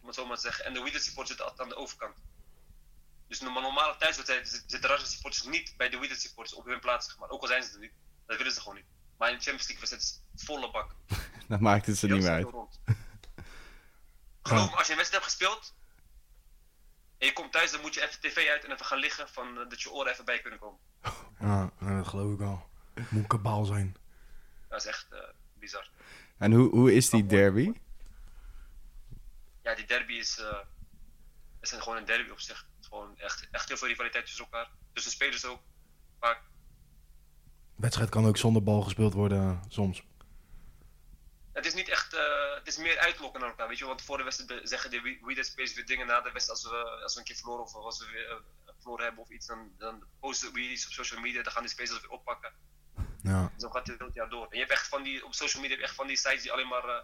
[SPEAKER 4] Om het zo maar te zeggen. En de Wydad supporters zitten altijd aan de overkant. Dus in een normale thuiswedstrijd zit- zitten de Raja supporters niet bij de Wydad supporters op hun plaats. zeg Maar ook al zijn ze er niet. Dat willen ze gewoon niet. Maar in de Champions League is het volle bak.
[SPEAKER 2] Dat maakt het ze niet meer uit.
[SPEAKER 4] Geloof me, als je een wedstrijd hebt gespeeld en je komt thuis, dan moet je even tv uit en even gaan liggen van, eh, dat je oren even bij kunnen komen.
[SPEAKER 3] ja, dat geloof ik wel. Moet kabaal zijn.
[SPEAKER 4] Dat is echt eh, bizar.
[SPEAKER 2] En hoe, hoe is die derby?
[SPEAKER 4] Ja, die derby is, eh, is gewoon een derby op zich. Gewoon echt, echt heel veel rivaliteit tussen elkaar. Tussen spelers ook. Vaak.
[SPEAKER 3] wedstrijd kan ook zonder bal gespeeld worden eh, soms.
[SPEAKER 4] Het is niet echt, eh, het is meer uitlokken naar elkaar. Weet je, want voor de wedstrijd zeggen de dat spelers weer dingen na de wedstrijd. Als we, als we een keer verloren of als we weer eh, verloren hebben of iets, dan, dan posten we iets op social media. Dan gaan die spelers weer oppakken.
[SPEAKER 3] Ja,
[SPEAKER 4] Zo gaat het heel het jaar door. En je hebt echt van die, op social media heb je echt van die sites die alleen maar uh,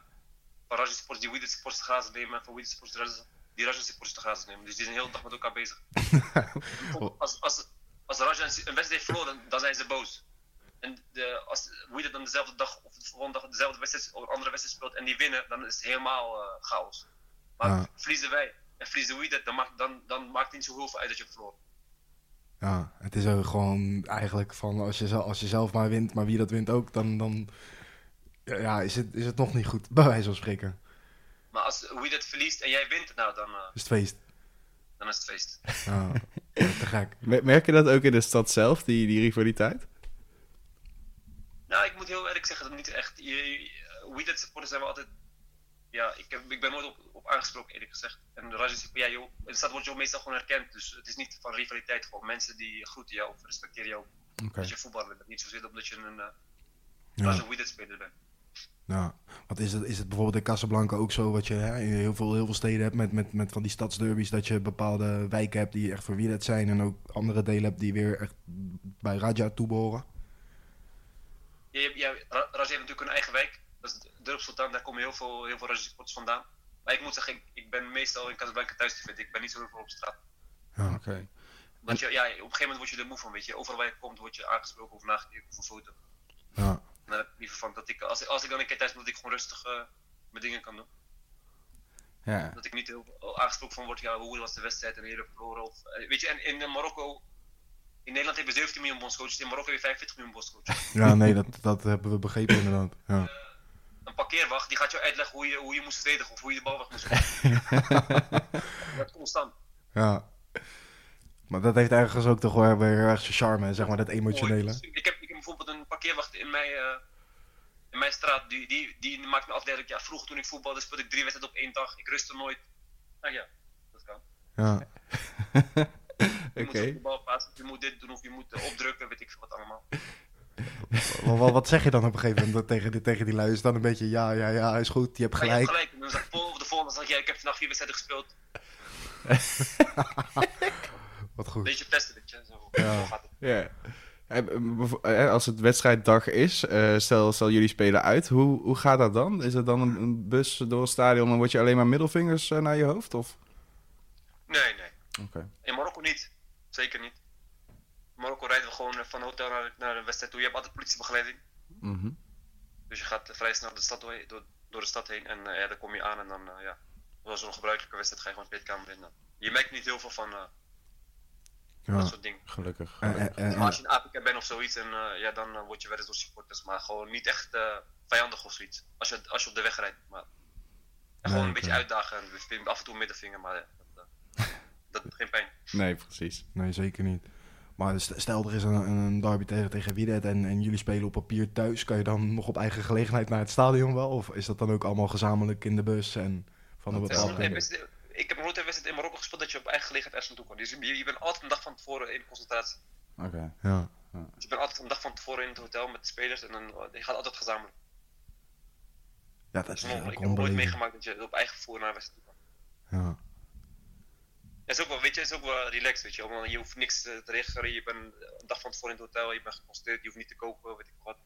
[SPEAKER 4] van supporters die supporters te grazen nemen en van supporters Raja- die Raja supporters te grazen nemen. Dus die zijn de hele dag met elkaar bezig. als, als, als Raja een, wedstrijd heeft verloren, dan zijn ze boos. En de, als Wydad dan dezelfde dag of de volgende dag dezelfde wedstrijd of een andere wedstrijd speelt en die winnen, dan is het helemaal eh, chaos. Maar
[SPEAKER 3] Ja.
[SPEAKER 4] verliezen wij en verliezen Wydad, dan, maakt- dan, dan maakt het niet zo heel veel uit dat je verloren.
[SPEAKER 3] ja, het is ook gewoon eigenlijk van als je, als je zelf maar wint, maar wie dat wint ook, dan, dan ja, is, het, is het nog niet goed, bij wijze van spreken.
[SPEAKER 4] Maar als Wydad verliest en jij wint, nou dan, eh,
[SPEAKER 3] Is het feest.
[SPEAKER 4] dan is het feest.
[SPEAKER 3] Ja, te gek.
[SPEAKER 2] Mer- Merk je dat ook in de stad zelf, die, die rivaliteit?
[SPEAKER 4] Nou, ik moet heel eerlijk zeggen dat niet echt. Je, je- Wydad supporters zijn we altijd. Ja, ik, heb, ik ben nooit op, op aangesproken, eerlijk gezegd. En de ja, joh, in de stad word je ook meestal gewoon herkend. Dus het is niet van rivaliteit, gewoon mensen die groeten jou of respecteren jou.
[SPEAKER 2] Oké.
[SPEAKER 4] Dat je voetballer bent. Niet zozeer omdat je een uh,
[SPEAKER 3] Ja.
[SPEAKER 4] Speler bent.
[SPEAKER 3] Ja, wat is het, is het bijvoorbeeld in Casablanca ook zo, wat je hè, in heel veel, heel veel steden hebt met, met, met van die stadsderbies, dat je bepaalde wijken hebt die echt voor wie dat zijn en ook andere delen hebt die weer echt bij Raja toebehoren?
[SPEAKER 4] Ja, je, ja, Ra- Raja heeft natuurlijk een eigen wijk. Dat is Durp Sultan, daar komen heel veel, heel veel Raja supporters vandaan. Maar ik moet zeggen, ik, ik ben meestal in Casablanca thuis te vinden. Ik ben niet zo heel veel op straat.
[SPEAKER 3] Ja,
[SPEAKER 2] Oké.
[SPEAKER 4] Want je, ja, op een gegeven moment word je er moe van, weet je. Overal waar je komt, word je aangesproken of nagekeken of een foto.
[SPEAKER 3] ja,
[SPEAKER 4] dan heb ik liever van dat ik, als, ik- als ik dan een keer thuis ben, dat ik gewoon rustig eh, mijn dingen kan doen.
[SPEAKER 2] Ja.
[SPEAKER 4] Dat ik niet heel aangesproken van word, ja, hoe was de wedstrijd en heb verloren. Of, eh, weet je, en in eh, Marokko, in Nederland hebben we 17 miljoen bondscoaches, in Marokko heb je 45 miljoen bondscoaches.
[SPEAKER 3] ja nee, dat, dat hebben we begrepen inderdaad. Ja,
[SPEAKER 4] Een parkeerwacht, die gaat jou uitleggen hoe je, hoe je moest verdedigen of hoe je de bal weg moest dat constant.
[SPEAKER 3] ja. Maar dat heeft ergens ook toch wel weer erg zijn charme, zeg maar, dat emotionele.
[SPEAKER 4] Ik heb, ik heb bijvoorbeeld een parkeerwacht in mijn, eh, in mijn straat. Die, die, die maakt me altijd. Ja, vroeger toen ik voetbalde speelde ik drie wedstrijden op één dag. Ik rustte nooit. Nou ja, dat kan.
[SPEAKER 3] Ja.
[SPEAKER 4] Je moet
[SPEAKER 2] Oké.
[SPEAKER 4] op de bal passen, je moet dit doen of je moet eh, opdrukken, weet ik veel wat allemaal.
[SPEAKER 3] Wat, wat, wat zeg je dan op een gegeven moment tegen die, tegen die lui? Is dan een beetje, ja, ja, ja, is goed, je hebt
[SPEAKER 4] Maar je hebt
[SPEAKER 3] gelijk.
[SPEAKER 4] gelijk. En dan zeg ik vol- de volgende dag, ja, ik heb vandaag vier wedstrijden gespeeld.
[SPEAKER 3] Wat goed.
[SPEAKER 4] Beetje testen, weet je. Zo,
[SPEAKER 3] Ja.
[SPEAKER 4] zo gaat het.
[SPEAKER 2] Ja. Eh, bevo- eh, Als het wedstrijddag is, eh, stel, stel jullie spelen uit, hoe, hoe gaat dat dan? Is het dan een, bus door het stadion en word je alleen maar middelvingers eh, naar je hoofd? Of?
[SPEAKER 4] Nee, nee.
[SPEAKER 2] Oké.
[SPEAKER 4] In Marokko niet. Zeker niet. In Marokko rijden we gewoon eh, van hotel naar, naar de wedstrijd toe. Je hebt altijd politiebegeleiding.
[SPEAKER 2] Mhm.
[SPEAKER 4] Dus je gaat eh, vrij snel de stad door, door, door de stad heen. En eh, ja, dan kom je aan en dan, eh, ja. Zoals een gebruikelijke wedstrijd ga je gewoon de kleedkamer in. Dan. Je merkt niet heel veel van eh, dat
[SPEAKER 3] Ja.
[SPEAKER 4] soort dingen.
[SPEAKER 2] Gelukkig.
[SPEAKER 3] En,
[SPEAKER 2] gelukkig.
[SPEAKER 3] en, en,
[SPEAKER 4] Maar als je in Afrika bent of zoiets, en, eh, ja, dan eh, word je wel eens door supporters. Maar gewoon niet echt eh, vijandig of zoiets. Als je, als je op de weg rijdt. Maar, en gewoon
[SPEAKER 3] Nee,
[SPEAKER 4] een beetje uitdagen. En af en toe middenvinger, maar ja, dat, eh, dat doet geen pijn.
[SPEAKER 2] Nee, precies.
[SPEAKER 3] Nee, zeker niet. Maar st- stel er is een, een derby tegen, tegen Wiedet en, en jullie spelen op papier thuis. Kan je dan nog op eigen gelegenheid naar het stadion wel? Of is dat dan ook allemaal gezamenlijk in de bus en van de
[SPEAKER 2] Ja,
[SPEAKER 3] bepaalde...
[SPEAKER 4] ik heb nog nooit een wedstrijd in Marokko gespeeld dat je op eigen gelegenheid ergens naartoe kan. Dus je, je bent altijd een dag van tevoren in concentratie.
[SPEAKER 2] Oké.
[SPEAKER 3] Ja.
[SPEAKER 4] Dus je bent altijd een dag van tevoren in het hotel met de spelers en dan, eh, je gaat altijd gezamenlijk.
[SPEAKER 3] ja, dat is
[SPEAKER 4] Ik heb nooit meegemaakt dat je op eigen voer naar een wedstrijd toe kan.
[SPEAKER 3] Ja.
[SPEAKER 4] Het is ook wel, weet je, is ook wel relaxed, weet je. Want je hoeft niks eh, te regelen, je bent een dag van tevoren in het hotel, je bent geconcentreerd, je hoeft niet te kopen, weet ik wat.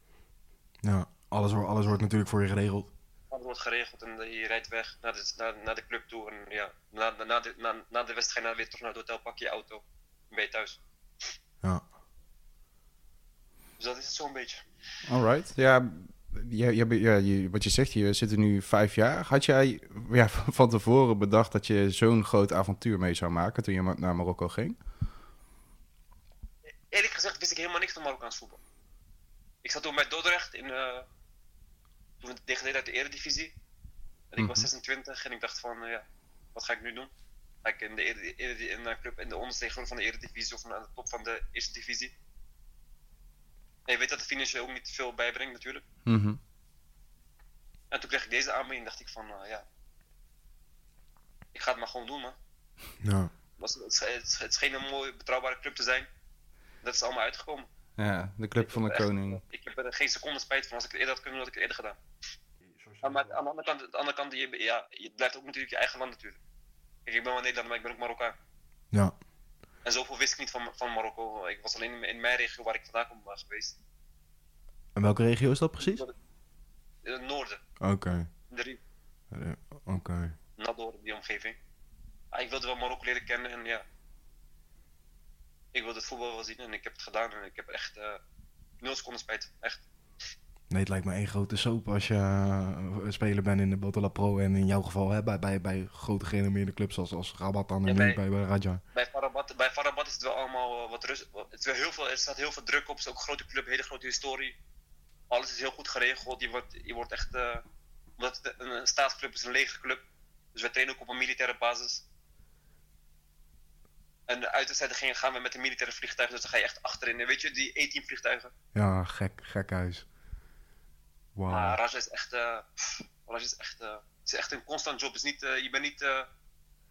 [SPEAKER 3] ja. Alles, wordt, alles wordt natuurlijk voor je geregeld.
[SPEAKER 4] Alles wordt geregeld en je rijdt weg naar de, naar, naar de club toe. En ja, na, na, na de, na, na de wedstrijd je weer terug naar het hotel, pak je je auto en ben je thuis.
[SPEAKER 3] Ja.
[SPEAKER 4] Dus dat is het zo'n beetje.
[SPEAKER 2] Alright. Ja, ja, ja, ja, je- wat je zegt, je zit er nu vijf jaar. Had jij ja, van tevoren bedacht dat je zo'n groot avontuur mee zou maken toen je naar Marokko ging?
[SPEAKER 4] Eerlijk gezegd wist ik helemaal niks van Marokkaans voetbal. Ik zat toen bij Dordrecht in, eh toen we degraderen uit de eredivisie. En ik was
[SPEAKER 2] Mhm.
[SPEAKER 4] 26 en ik dacht van, eh, ja, wat ga ik nu doen? Ga ik in, de eredi- eredi- in een club in de onderste van de eredivisie of aan de top van de eerste divisie? En je weet dat het financieel ook niet veel bijbrengt natuurlijk.
[SPEAKER 2] Mhm.
[SPEAKER 4] En toen kreeg ik deze aanbieding en dacht ik van, eh, ja, ik ga het maar gewoon doen man.
[SPEAKER 3] Ja.
[SPEAKER 4] Was, het, het, het scheen een mooie, betrouwbare club te zijn. Dat is allemaal uitgekomen.
[SPEAKER 2] Ja, de club van de
[SPEAKER 4] Echt,
[SPEAKER 2] koning.
[SPEAKER 4] Ik heb er geen seconde spijt van. Als ik het eerder had kunnen, had ik het eerder gedaan. Ja, maar aan de andere kant, aan de andere kant je, ja, je blijft ook natuurlijk je eigen land natuurlijk. Kijk, ik ben wel Nederlander, maar ik ben ook Marokkaan.
[SPEAKER 3] Ja.
[SPEAKER 4] En zoveel wist ik niet van, van Marokko. Ik was alleen in, in mijn regio waar ik vandaan kom eh, geweest.
[SPEAKER 3] En welke regio is dat precies?
[SPEAKER 4] In het noorden.
[SPEAKER 3] Oké.
[SPEAKER 4] In de Rie-
[SPEAKER 3] Eh, Oké.
[SPEAKER 4] Nador, die omgeving. Ah, ik wilde wel Marokko leren kennen en ja. Ik wilde het voetbal wel zien en ik heb het gedaan en ik heb echt eh nul seconden spijt. Echt.
[SPEAKER 3] Nee, het lijkt me één grote soap als je eh, speler bent in de Botola Pro. En in jouw geval hè, bij, bij, bij grote gerenommeerde clubs als, als Rabat dan en
[SPEAKER 4] Ja, bij-
[SPEAKER 3] bij, bij Raja.
[SPEAKER 4] Bij Farabat, bij Farabat is het wel allemaal eh, wat rust. Het is wel heel veel, er staat heel veel druk op. Het is ook een grote club, hele grote historie. Alles is heel goed geregeld. Je wordt, je wordt echt. eh, omdat het een, een staatsclub is, een legerclub. Dus wij trainen ook op een militaire basis. En de uitwedstrijden gingen gaan we met een militaire vliegtuig. Dus dan ga je echt achterin. Weet je, die E-team vliegtuigen.
[SPEAKER 3] Ja, gek, gek huis. Wauw.
[SPEAKER 4] Ah, Raja is echt. pff, Raja is echt. eh, het is echt een constant job. Is niet, eh, je bent niet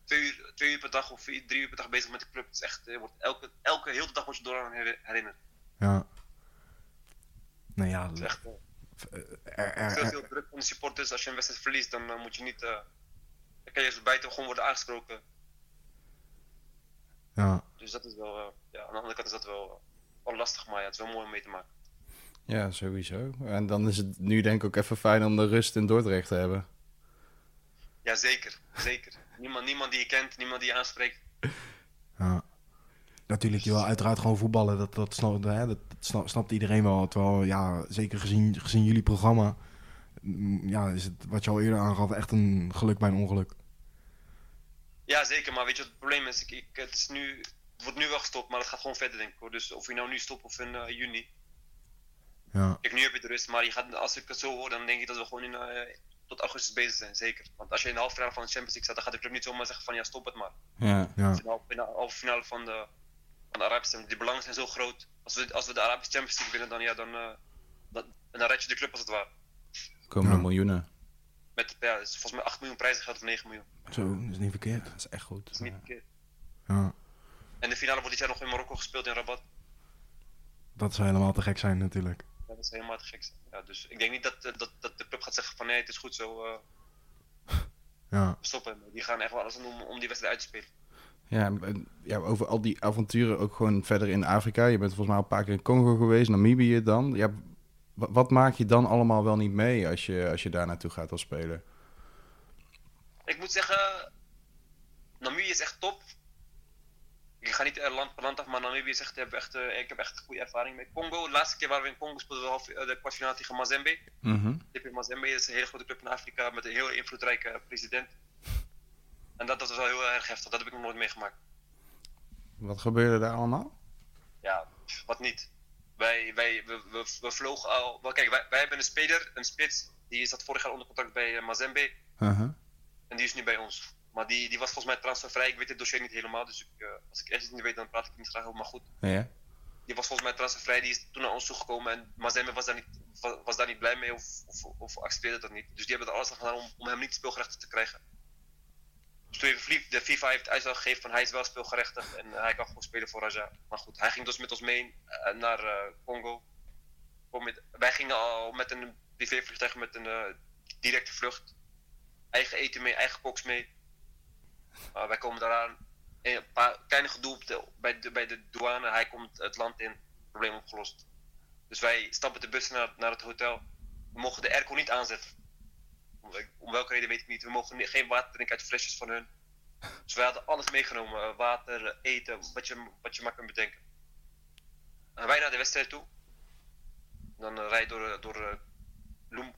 [SPEAKER 4] twee, uur, twee uur per dag of drie uur per dag bezig met de club. Het is echt. Je wordt elke, elke hele dag word je door aan her- herinnerd.
[SPEAKER 3] Ja. Nou ja,
[SPEAKER 4] Het is echt.
[SPEAKER 3] er, er,
[SPEAKER 4] veel, veel druk van de supporters. Als je een wedstrijd verliest, dan moet je niet. dan kan je buiten gewoon worden aangesproken.
[SPEAKER 3] Ja.
[SPEAKER 4] Dus dat is wel. eh, ja, aan de andere kant is dat wel, eh, wel lastig, maar ja, het is wel mooi om mee te maken.
[SPEAKER 2] Ja, sowieso. En dan is het nu denk ik ook even fijn om de rust in Dordrecht te hebben.
[SPEAKER 4] Ja, zeker. Zeker. niemand, niemand die je kent, niemand die je aanspreekt.
[SPEAKER 3] Ja. Natuurlijk, je wil uiteraard gewoon voetballen. Dat, dat, snap, hè, dat snap- snapt iedereen wel. Terwijl, ja, zeker gezien, gezien jullie programma... mm, Ja, is het, wat je al eerder aangaf, echt een geluk bij een ongeluk.
[SPEAKER 4] Ja, zeker. Maar weet je wat het probleem is? Ik, ik, het, is nu, het wordt nu wel gestopt, maar het gaat gewoon verder, denk ik. Hoor. Dus of je nou nu stopt of in eh, juni.
[SPEAKER 3] Ja,
[SPEAKER 4] Kijk, nu heb je de rust, maar je gaat, als ik het zo hoor, dan denk ik dat we gewoon in, eh, tot augustus bezig zijn. Zeker. Want als je in de halve finale van de Champions League staat, dan gaat de club niet zomaar zeggen van ja, stop het maar.
[SPEAKER 3] ja,
[SPEAKER 2] Ja.
[SPEAKER 4] In de halve, in de halve finale van de van de Arabische, die belangen zijn zo groot. Als we, als we de Arabische Champions League winnen, dan, ja, dan, eh, dan, dan red je de club als het ware.
[SPEAKER 2] Komen
[SPEAKER 3] Ja.
[SPEAKER 2] er miljoenen.
[SPEAKER 4] Met ja, is volgens mij 8 miljoen prijzengeld of 9 miljoen.
[SPEAKER 3] Zo, dat is niet verkeerd.
[SPEAKER 2] Dat is echt goed.
[SPEAKER 4] Dat is niet verkeerd.
[SPEAKER 3] Ja,
[SPEAKER 4] En de finale wordt dit jaar nog in Marokko gespeeld in Rabat.
[SPEAKER 3] dat zou helemaal te gek zijn natuurlijk.
[SPEAKER 4] Ja, dat is helemaal te gek. zijn. Ja, dus ik denk niet dat, eh, dat, dat de club gaat zeggen van nee, het is goed zo, eh,
[SPEAKER 3] Ja,
[SPEAKER 4] stoppen. Die gaan echt wel alles doen om, om die wedstrijd uit te spelen.
[SPEAKER 2] Ja, ja, over al die avonturen ook gewoon verder in Afrika. Je bent volgens mij al een paar keer in Congo geweest, Namibië dan. Ja, wat maak je dan allemaal wel niet mee als je, als je daar naartoe gaat als speler?
[SPEAKER 4] Ik moet zeggen, Namibië is echt top. Ik ga niet eh, land per land af, maar Namibië is echt, heb echt, eh, ik heb echt een goede ervaring mee. Congo, de laatste keer waren we in Congo speelden we half, eh, de kwartfinale tegen Mazembe.
[SPEAKER 2] Mhm.
[SPEAKER 4] TP Mazembe is een hele grote club in Afrika met een heel invloedrijke president. En dat, dat was wel heel erg heftig, dat heb ik nog nooit meegemaakt.
[SPEAKER 2] Wat gebeurde daar allemaal?
[SPEAKER 4] Ja, wat niet. Wij, wij, we, we, we vlogen al. Kijk, wij, wij hebben een speler, een spits, die zat vorig jaar onder contract bij eh, Mazembe.
[SPEAKER 2] Uh-huh.
[SPEAKER 4] En die is nu bij ons. Maar die, die was volgens mij transfervrij. Ik weet het dossier niet helemaal. Dus ik, eh, als ik echt iets niet weet, dan praat ik niet graag. Maar goed, die was volgens mij transfervrij. Die is toen naar ons toegekomen. En Mazembe was daar niet, was, was daar niet blij mee of, of, of accepteerde dat niet. Dus die hebben er alles aan gedaan om, om hem niet speelgerechtig te krijgen. Heeft de FIFA heeft uitstel gegeven van hij is wel speelgerechtig. En hij kan gewoon spelen voor Raja. Maar goed, hij ging dus met ons mee eh, naar eh, Congo. Met, wij gingen al met een privévliegtuig met een eh, directe vlucht. Eigen eten mee, eigen koks mee. Wij komen daaraan. En Een paar kleine gedoe de, bij, de, bij de douane. Hij komt het land in. Probleem opgelost. Dus wij stappen de bus naar, naar het hotel. We mogen de airco niet aanzetten. Om, welke reden weet ik niet. We mogen geen water drinken uit fles van hun. Dus wij hadden alles meegenomen. eh, Water, eten, wat je, wat je maar kunt bedenken. En wij naar de wedstrijd toe. Dan eh, rij je door, eh, door Lum-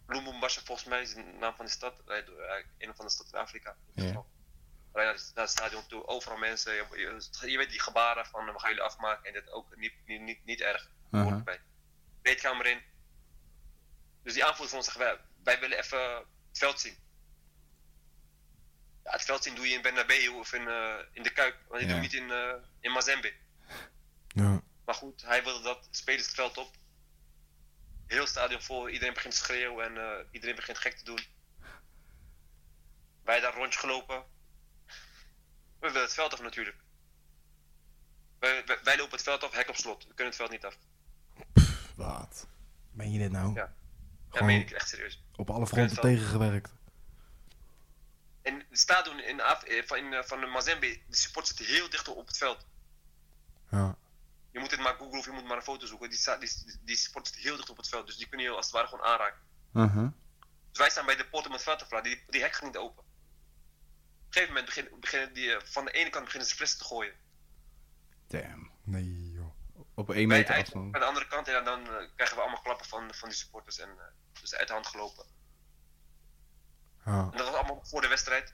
[SPEAKER 4] volgens mij is de naam van de stad. Rij door een of andere stad in Afrika.
[SPEAKER 2] Ja.
[SPEAKER 4] Rij naar, het- naar het stadion toe, overal mensen. Je, je- je weet die gebaren van we gaan jullie afmaken. En dit ook niet, niet, niet, niet erg. Hoort erbij. Kleedkamer in. Dus die aanvoerder van ons zegt, wij, wij willen even het veld zien. Ja, het veld zien doe je in Bernabeu of in, eh, in de Kuip. Maar die
[SPEAKER 2] Ja.
[SPEAKER 4] doe je niet in, eh, in Mazembe.
[SPEAKER 3] ja.
[SPEAKER 4] Maar goed, hij wilde dat. Spelers het veld op. Heel stadion vol. Iedereen begint te schreeuwen en eh, iedereen begint gek te doen. Wij daar rondje gelopen. We willen het veld af natuurlijk. Wij, wij, wij lopen het veld af, hek op slot. We kunnen het veld niet af.
[SPEAKER 3] Wat? Ben je dit nou?
[SPEAKER 4] Ja. Meen ik echt serieus.
[SPEAKER 3] op alle fronten tegengewerkt.
[SPEAKER 4] En het stadion in Af eh, van, in, eh, van de Mazembe, de support zit heel dicht op het veld.
[SPEAKER 3] Ja.
[SPEAKER 4] Je moet het maar googlen of je moet maar een foto zoeken. Die, die, die support zit heel dicht op het veld, dus die kun je als het ware gewoon aanraken.
[SPEAKER 2] Uh-huh.
[SPEAKER 4] Dus wij staan bij de poort om het veld te verlaten. Die, die hek gaat niet open. Op een gegeven moment beginnen, beginnen die, eh, van de ene kant beginnen ze flessen te gooien.
[SPEAKER 2] Damn.
[SPEAKER 3] Nee.
[SPEAKER 2] Op één meter afstand.
[SPEAKER 4] bij de andere kant, en dan eh, krijgen we allemaal klappen van, van die supporters. En eh, dus uit de hand gelopen.
[SPEAKER 3] Ja.
[SPEAKER 4] En dat was allemaal voor de wedstrijd.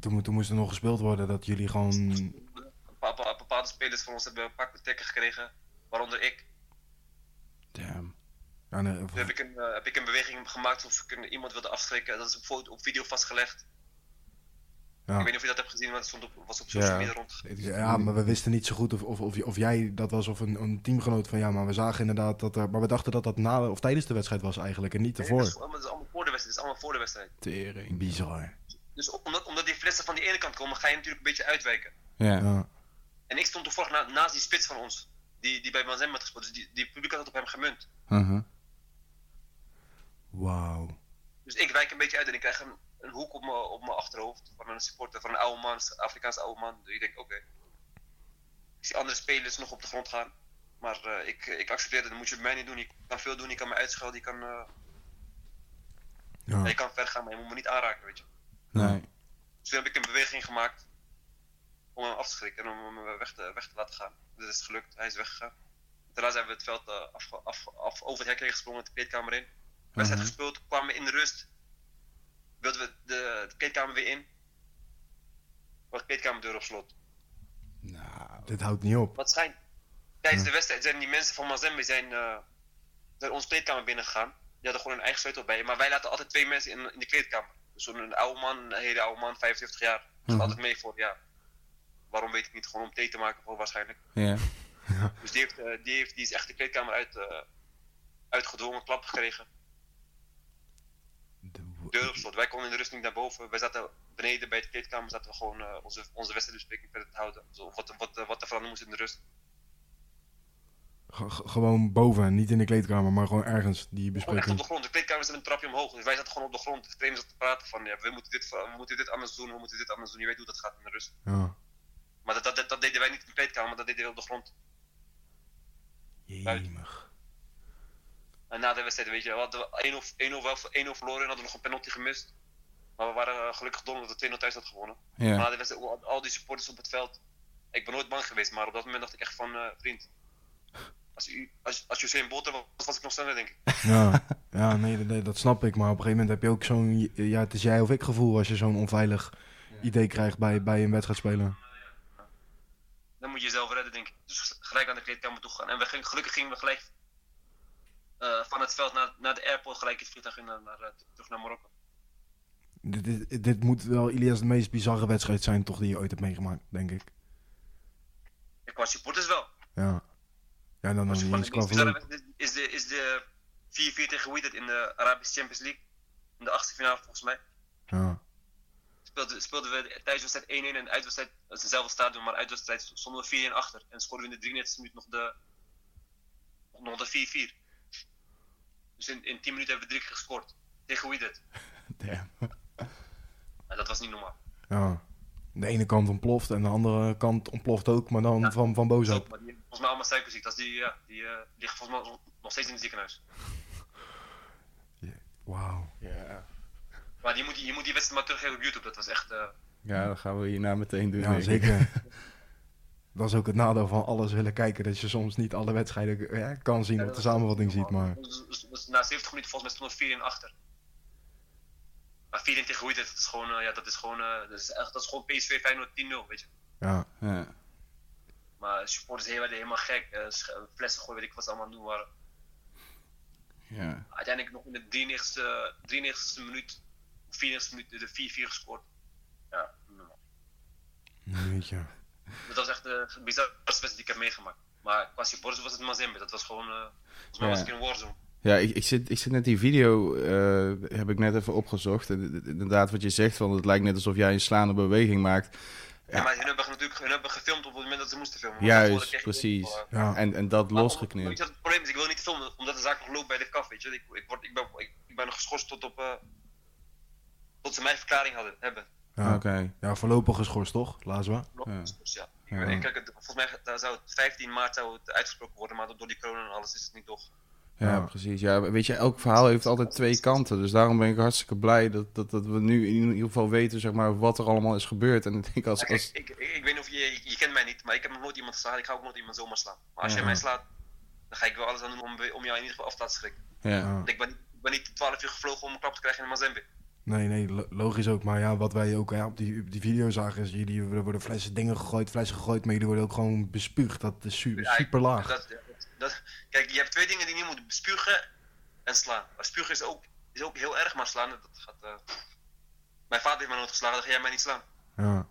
[SPEAKER 3] Toen, toen moest er nog gespeeld worden dat jullie gewoon...
[SPEAKER 4] Een paar- paar- bepaalde spelers van ons hebben een pak tekken gekregen. Waaronder ik.
[SPEAKER 2] Damn.
[SPEAKER 3] Ja, nee,
[SPEAKER 4] Toen heb ik een, eh, heb ik een beweging gemaakt of ik een, iemand wilde afschrikken. Dat is op video vastgelegd.
[SPEAKER 3] Ja.
[SPEAKER 4] Ik weet niet of je dat hebt gezien, maar het stond op, was op social
[SPEAKER 2] Ja.
[SPEAKER 4] media rond.
[SPEAKER 3] Ja, maar we wisten niet zo goed of, of, of, of jij dat was of een, een teamgenoot van ja, maar we zagen inderdaad dat er, maar we dachten dat dat na of tijdens de wedstrijd was eigenlijk en niet
[SPEAKER 4] Nee,
[SPEAKER 3] ervoor.
[SPEAKER 4] dat, is, allemaal- dat is allemaal voor de wedstrijd. Dat is allemaal voor de wedstrijd.
[SPEAKER 2] Tering.
[SPEAKER 3] Bizar.
[SPEAKER 4] Dus omdat, omdat die flessen van die ene kant komen, ga je natuurlijk een beetje uitwijken.
[SPEAKER 2] Ja.
[SPEAKER 3] Ja.
[SPEAKER 4] En ik stond toevallig na, naast die spits van ons, die, die bij Mazem had gespeeld. Dus die, die publiek had het op hem gemunt.
[SPEAKER 2] Uh-huh.
[SPEAKER 3] Wauw.
[SPEAKER 4] Dus ik wijk een beetje uit en ik krijg een, een hoek op mijn op mijn achterhoofd van een supporter, van een oude man, een Afrikaanse oude man. Dus ik denk, oké. Ik zie andere spelers nog op de grond gaan. Maar eh, ik, ik accepteer het, dat moet je bij mij niet doen. Je kan veel doen, je kan me uitschelden, je kan, eh,
[SPEAKER 3] Ja.
[SPEAKER 4] je kan ver gaan, maar je moet me niet aanraken, weet je.
[SPEAKER 2] Nee.
[SPEAKER 4] Dus toen heb ik een beweging gemaakt om hem af te schrikken en om hem weg te, weg te laten gaan. Dat is gelukt, hij is weggegaan. Daarna zijn we het veld eh, af, af, af, over het hek heen gesprongen, de kleedkamer in. Wedstrijd
[SPEAKER 2] Mhm.
[SPEAKER 4] gespeeld, kwamen in de rust. Wilden we de, de kleedkamer weer in. Was de kleedkamerdeur op slot.
[SPEAKER 2] Nou.
[SPEAKER 3] Dit houdt niet op.
[SPEAKER 4] Wat schijnt. Tijdens de wedstrijd zijn die mensen van Mazembe zijn, eh zijn onze kleedkamer binnengegaan. Die hadden gewoon een eigen sleutel bij. Maar wij laten altijd twee mensen in, in de kleedkamer. Dus zo'n oude man, een hele oude man, 75 jaar. Gaat
[SPEAKER 2] Mhm.
[SPEAKER 4] altijd mee voor, ja. waarom weet ik niet, gewoon om thee te maken voor waarschijnlijk.
[SPEAKER 2] Ja.
[SPEAKER 4] Dus die, heeft, eh, die, heeft, die is echt de kleedkamer uit, eh, uitgedwongen, klap gekregen.
[SPEAKER 3] De-
[SPEAKER 4] Deur slot. Wij konden in de rust niet naar boven. Wij zaten beneden bij de kleedkamer, zaten we gewoon eh, onze, onze wedstrijdbespreking verder te houden. Zo, wat, wat, wat er veranderen moest in de rust.
[SPEAKER 3] Ge- ge- gewoon boven, niet in de kleedkamer, maar gewoon ergens die
[SPEAKER 4] Gewoon echt op
[SPEAKER 3] bespreking.
[SPEAKER 4] de grond. De kleedkamer zit een trapje omhoog. Dus wij zaten gewoon op de grond. De trainer zat te praten van, ja, we moeten dit, we moeten dit anders doen, we moeten dit anders doen. Je weet hoe dat gaat in de rust.
[SPEAKER 3] Ja.
[SPEAKER 4] Maar dat, dat, dat, dat deden wij niet in de kleedkamer, maar dat deden we op de grond.
[SPEAKER 3] Jemig.
[SPEAKER 4] En na de wedstrijd, weet je, we hadden 1-0 1-0 wel- 1-0 verloren en hadden nog een penalty gemist. Maar we waren eh, gelukkig dom dat we 2-0 thuis hadden gewonnen. Maar
[SPEAKER 2] Ja.
[SPEAKER 4] de wedstrijd, al- al die supporters op het veld. Ik ben nooit bang geweest, maar op dat moment dacht ik echt van, eh, vriend. Als, u, als, als Usain Bolt er was, was ik nog sneller, denk ik.
[SPEAKER 3] Ja, ja nee, nee, dat snap ik. Maar op een gegeven moment heb je ook zo'n, ja, het is jij of ik gevoel als je zo'n onveilig idee krijgt bij, bij een wedstrijd spelen.
[SPEAKER 4] Dan moet je jezelf redden, denk ik. Dus gelijk aan de kleedkamer toe gaan. En we gingen, gelukkig gingen we gelijk van het veld naar, naar de airport, gelijk het vliegtuig in, naar, naar, eh, terug naar Marokko.
[SPEAKER 3] Dit, dit, dit moet wel, Ilias, de meest bizarre wedstrijd zijn toch die je ooit hebt meegemaakt, denk ik.
[SPEAKER 4] En qua supporters wel.
[SPEAKER 3] Ja. Ja, dan
[SPEAKER 4] je
[SPEAKER 3] niet eens
[SPEAKER 4] is de, is de 4-4 tegen Wydad in de Arabische Champions League. In de achtste finale volgens mij.
[SPEAKER 3] Ja.
[SPEAKER 4] Speelden, speelden we thuiswedstrijd 1-1 en de uitwedstrijd, dat is dezelfde stadion, maar uitwedstrijd stonden we 4-1 achter. En scoorden we in de 93 minuut nog de, nog de 4-4. Dus in, in 10 minuten hebben we drie keer gescoord. Tegen Wydad.
[SPEAKER 2] Damn.
[SPEAKER 4] En dat was niet normaal.
[SPEAKER 3] ja. De ene kant ontploft en de andere kant ontploft ook, maar dan
[SPEAKER 4] Ja.
[SPEAKER 3] van, van boosheid.
[SPEAKER 4] Volgens mij allemaal suikerziekte. Dat is die, ja, die eh, liggen volgens mij nog steeds in het ziekenhuis.
[SPEAKER 3] Wauw.
[SPEAKER 2] Ja.
[SPEAKER 4] Maar die moet, je moet die wedstrijd maar teruggeven op YouTube. Dat was echt... eh,
[SPEAKER 2] ja, dat gaan we hierna meteen doen.
[SPEAKER 3] Ja, zeker. Dat is ook het nadeel van alles willen kijken. Dat je soms niet alle wedstrijden ja, kan zien
[SPEAKER 4] Ja, dat
[SPEAKER 3] de
[SPEAKER 4] is-
[SPEAKER 3] samenvatting ziet. Maar
[SPEAKER 4] Dus, dus- dus na 70 minuten volgens mij stonden we 4-1 achter. Maar 4-1 tegen Wydad, dat is gewoon, eh, ja, dat is gewoon, eh, dat is echt, dat is gewoon PSV Feyenoord 10-0, weet je.
[SPEAKER 3] ja,
[SPEAKER 2] Ja.
[SPEAKER 4] Maar supporters werden helemaal gek, eh, flessen gooien, weet ik wat ze allemaal doen waren.
[SPEAKER 2] Ja.
[SPEAKER 4] Uiteindelijk nog in de 93ste, 93ste minuut, of 94ste minuut, de 4-4 gescoord. Ja, normaal.
[SPEAKER 3] weet je.
[SPEAKER 4] Dat was echt de bizarste wedstrijd die ik heb meegemaakt. Maar qua supporters was het Mazembe, dat was gewoon, eh volgens mij
[SPEAKER 2] Ja.
[SPEAKER 4] was ik in een warzone.
[SPEAKER 2] Ja, ik, ik, zit, ik zit net die video, eh, heb ik net even opgezocht. En inderdaad, wat je zegt, van het lijkt net alsof jij een slaande beweging maakt.
[SPEAKER 4] Ja. maar hun hebben natuurlijk hun hebben gefilmd op het moment dat ze moesten filmen.
[SPEAKER 2] Juist, precies.
[SPEAKER 3] Ja.
[SPEAKER 2] En, en dat
[SPEAKER 4] Maar om-
[SPEAKER 2] losgeknipt.
[SPEAKER 4] het probleem is? Ik wil niet filmen, omdat de zaak nog loopt bij de kaf, weet je. Ik, ik, word, ik, ben, ik, ik ben nog geschorst tot op... eh, tot ze mijn verklaring hadden, hebben.
[SPEAKER 3] Ja.
[SPEAKER 2] Oké.
[SPEAKER 3] ja, voorlopig geschorst toch?
[SPEAKER 4] Nog
[SPEAKER 2] Ja.
[SPEAKER 4] geschorst, ja. Ik,
[SPEAKER 2] Ja.
[SPEAKER 4] ik, kijk, het- volgens mij daar zou het 15 maart zou het uitgesproken worden, maar door die corona en alles is het niet toch.
[SPEAKER 2] Ja,
[SPEAKER 3] Ja.
[SPEAKER 2] precies. Ja, weet je, elk verhaal heeft altijd twee kanten. Dus daarom ben ik hartstikke blij dat, dat, dat we nu in ieder geval weten zeg maar, wat er allemaal is gebeurd. En ik denk als... Als
[SPEAKER 4] ik, ik, ik weet niet of je, je, kent mij niet, maar ik heb nog nooit iemand geslagen. Ik ga ook nooit iemand zomaar slaan. Maar als
[SPEAKER 2] Ja.
[SPEAKER 4] jij mij slaat, dan ga ik wel alles aan doen om, om jou in ieder geval af te laten schrikken.
[SPEAKER 2] ja.
[SPEAKER 4] Want ik ben, ben niet 12 uur gevlogen om een klap te krijgen in Mazembe.
[SPEAKER 3] Nee, nee, lo- logisch ook. Maar ja, wat wij ook ja, op, die, op die video zagen, is jullie er worden flessen dingen gegooid, flessen gegooid, maar jullie worden ook gewoon bespuugd. Dat is su-
[SPEAKER 4] Ja, ik-
[SPEAKER 3] super laag.
[SPEAKER 4] Dat, dat, dat- kijk, je hebt twee dingen die je niet moet spugen en slaan. Maar spugen is ook, is ook heel erg, maar slaan, dat gaat... eh, Mijn vader heeft mij nooit geslagen, dan ga jij mij niet slaan.
[SPEAKER 3] Ja.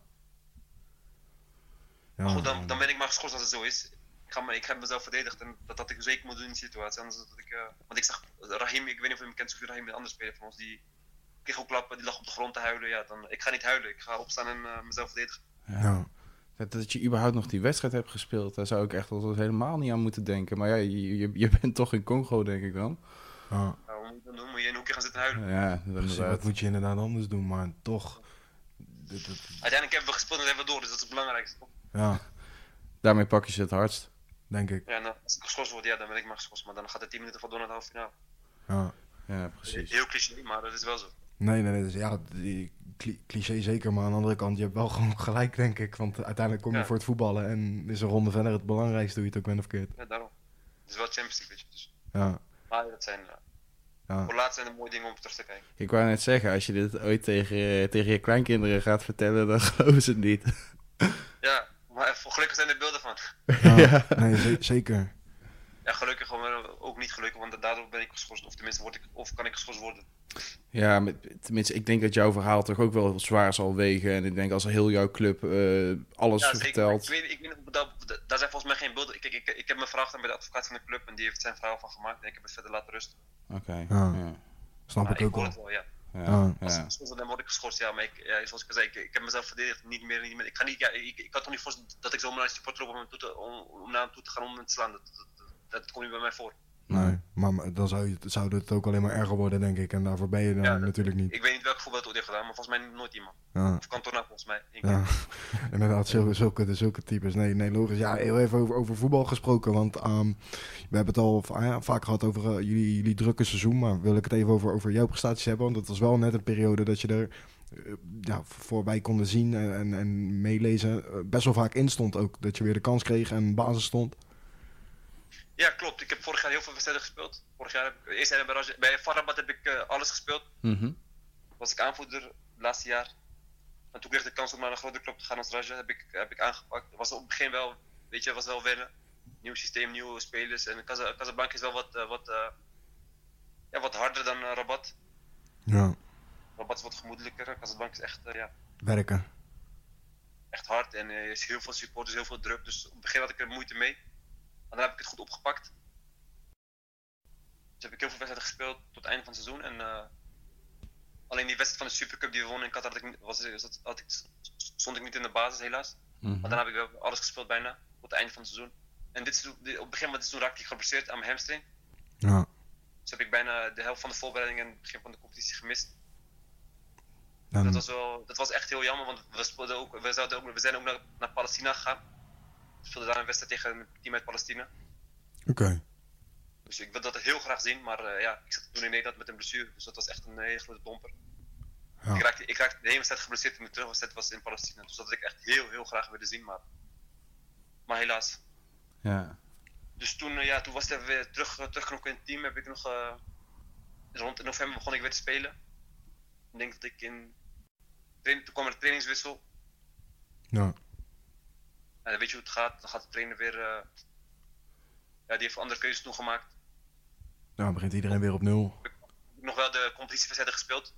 [SPEAKER 3] Ja,
[SPEAKER 4] Maar goed, dan, dan ben ik maar geschorst als het zo is. Ik, ga ik heb mezelf verdedigd en dat had ik zeker moeten doen in die situatie. Anders dat ik, eh, want ik zag Rahim, ik weet niet of je hem kent, Sophie Rahim, een andere speler van ons, die kreeg ook klappen, die lag op de grond te huilen. Ja, dan, ik ga niet huilen, ik ga opstaan en eh, mezelf verdedigen.
[SPEAKER 3] ja.
[SPEAKER 2] Dat, dat je überhaupt nog die wedstrijd hebt gespeeld, daar zou ik echt wel helemaal niet aan moeten denken. Maar ja, je, je, je bent toch in Congo, denk ik dan.
[SPEAKER 3] ja.
[SPEAKER 4] Nou, wat moet je dan? Moet je in een hoekje gaan zitten huilen?
[SPEAKER 2] Ja,
[SPEAKER 3] Precies, wat moet je inderdaad anders doen, maar toch.
[SPEAKER 4] Uiteindelijk hebben we gespeeld en hebben we door, dus dat is het belangrijkste. toch?
[SPEAKER 3] ja,
[SPEAKER 2] Daarmee pak je ze het hardst.
[SPEAKER 3] denk ik.
[SPEAKER 4] Ja, eh, als ik geschorst word, ja, dan ben ik maar geschorst. Maar dan gaat het 10 minuten van door naar de halve finale.
[SPEAKER 3] Ja.
[SPEAKER 2] Ja, precies.
[SPEAKER 4] Heel cliché, maar dat is wel zo.
[SPEAKER 3] Nee, nee, nee. Dus ja, die cli- cliché zeker, maar aan de andere kant, je hebt wel gewoon gelijk, denk ik. Want uiteindelijk kom je
[SPEAKER 4] Ja.
[SPEAKER 3] voor het voetballen en is een ronde verder het belangrijkste, hoe je het ook bent of keert.
[SPEAKER 4] Ja, daarom. Het is wel Champions League, weet je. Dus.
[SPEAKER 3] Ja,
[SPEAKER 4] Maar dat zijn, eh,
[SPEAKER 3] ja.
[SPEAKER 4] voor laatst zijn er mooie dingen om terug te kijken.
[SPEAKER 2] Ik wou net zeggen, als je dit ooit tegen, eh, tegen je kleinkinderen gaat vertellen, dan geloven ze het niet.
[SPEAKER 4] Ja, maar voor gelukkig zijn er beelden van.
[SPEAKER 3] ja. Nee, ze- zeker.
[SPEAKER 4] Ja, gelukkig gewoon ook niet gelukkig, want daardoor ben ik geschorst. Of tenminste, word ik, of kan ik geschorst worden.
[SPEAKER 2] Ja, met- tenminste, ik denk dat jouw verhaal toch ook wel zwaar zal wegen. En ik denk als heel jouw club eh, alles
[SPEAKER 4] Ja,
[SPEAKER 2] vertelt.
[SPEAKER 4] Ik weet, ik weet, dat, dat- daar zijn volgens mij geen beelden. Kijk, ik, ik heb mijn vraag gedaan bij de advocaat van de club en die heeft zijn verhaal van gemaakt. En ik heb het verder laten rusten.
[SPEAKER 2] Oké.
[SPEAKER 3] Ja.
[SPEAKER 2] Ja.
[SPEAKER 3] Snap
[SPEAKER 4] Maar
[SPEAKER 3] ik
[SPEAKER 4] ik
[SPEAKER 3] ook
[SPEAKER 4] hoor
[SPEAKER 3] wel.
[SPEAKER 4] het wel, ja.
[SPEAKER 2] Ja.
[SPEAKER 4] Ik word, dan word ik geschorst, ja. Maar ik, ja, zoals ik al zei, ik, ik heb mezelf verdedigd. Niet meer, niet meer. Ik, ga niet, ja, ik, ik kan toch niet voorstellen dat ik zomaar naar de supporter loop om, hem toe te- om, om naar hem toe te gaan om hem te slaan. Dat, dat, dat, dat komt niet bij mij voor.
[SPEAKER 3] Nee, maar dan zou, je, zou het ook alleen maar erger worden, denk ik. En daarvoor ben je dan
[SPEAKER 4] Ja, dat-
[SPEAKER 3] natuurlijk niet.
[SPEAKER 4] Ik weet niet welk voetbal het heeft gedaan, maar volgens mij nooit iemand.
[SPEAKER 3] Ja.
[SPEAKER 4] Of Cantona volgens mij.
[SPEAKER 3] Ja, inderdaad, zulke, zulke, zulke types. Nee, nee, logisch. Ja, heel even over, over voetbal gesproken. Want ehm, we hebben het al va- ja, vaak gehad over eh, jullie, jullie drukke seizoen. Maar wil ik het even over, over jouw prestaties hebben. Want het was wel net een periode dat je er eh, ja, voorbij konden zien en, en, en meelezen. eh, best wel vaak in stond ook. Dat je weer de kans kreeg en basis stond.
[SPEAKER 4] Ja, klopt. Ik heb vorig jaar heel veel wedstrijden gespeeld. Vorig jaar heb ik, eerst bij, Raj- bij Farabat heb ik eh, alles gespeeld.
[SPEAKER 2] Mhm.
[SPEAKER 4] Was ik aanvoerder het laatste jaar. En toen kreeg ik de kans om naar een grote club te gaan als Raja. Heb ik, heb ik aangepakt. Was op het begin wel, weet je, was wel wennen. Nieuw systeem, nieuwe spelers. En Casa- Casablanca is wel wat, eh, wat, eh, ja, wat harder dan Rabat.
[SPEAKER 3] Ja,
[SPEAKER 4] Rabat is wat gemoedelijker. Casablanca is echt, ja,
[SPEAKER 3] werken.
[SPEAKER 4] echt hard. En er is heel veel supporters, heel veel druk. Dus op het begin had ik er moeite mee. Maar dan heb ik het goed opgepakt. Dus heb ik heel veel wedstrijden gespeeld tot het einde van het seizoen. En eh, alleen die wedstrijd van de Supercup die we wonnen in Qatar, had ik, was, was- had ik, stond ik niet in de basis helaas.
[SPEAKER 2] Mhm.
[SPEAKER 4] Maar dan heb ik wel alles gespeeld bijna, tot het einde van het seizoen. En dit op het begin van het seizoen raakte ik geblesseerd aan mijn hamstring.
[SPEAKER 3] Ja,
[SPEAKER 4] Dus heb ik bijna de helft van de voorbereiding en het begin van de competitie gemist.
[SPEAKER 3] dan,
[SPEAKER 4] Dat was, wel, dat was echt heel jammer, want we, speelden ook, we, zouden ook, we zijn ook naar, naar Palestina gegaan. We speelden daar een wedstrijd tegen een team uit Palestina.
[SPEAKER 3] oké.
[SPEAKER 4] Dus ik wil dat heel graag zien, maar eh, ja, ik zat toen in Nederland met een blessure, dus dat was echt een hele grote domper.
[SPEAKER 3] Ja.
[SPEAKER 4] Ik, raakte, ik raakte de hele wedstrijd geblesseerd en de terugwedstrijd was in Palestina, dus dat had ik echt heel, heel graag willen zien, maar, maar helaas.
[SPEAKER 2] Ja.
[SPEAKER 4] Dus toen, eh, ja, toen was het weer terug, uh, terugknokken in het team, heb ik nog, eh, rond november begon ik weer te spelen. Ik denk dat ik in, toen kwam er een trainingswissel,
[SPEAKER 3] Ja,
[SPEAKER 4] En dan weet je hoe het gaat. Dan gaat de trainer weer. eh, ja, die heeft andere keuzes toen gemaakt.
[SPEAKER 3] dan begint iedereen weer op nul.
[SPEAKER 4] Ik heb nog wel de competitiewedstrijden gespeeld.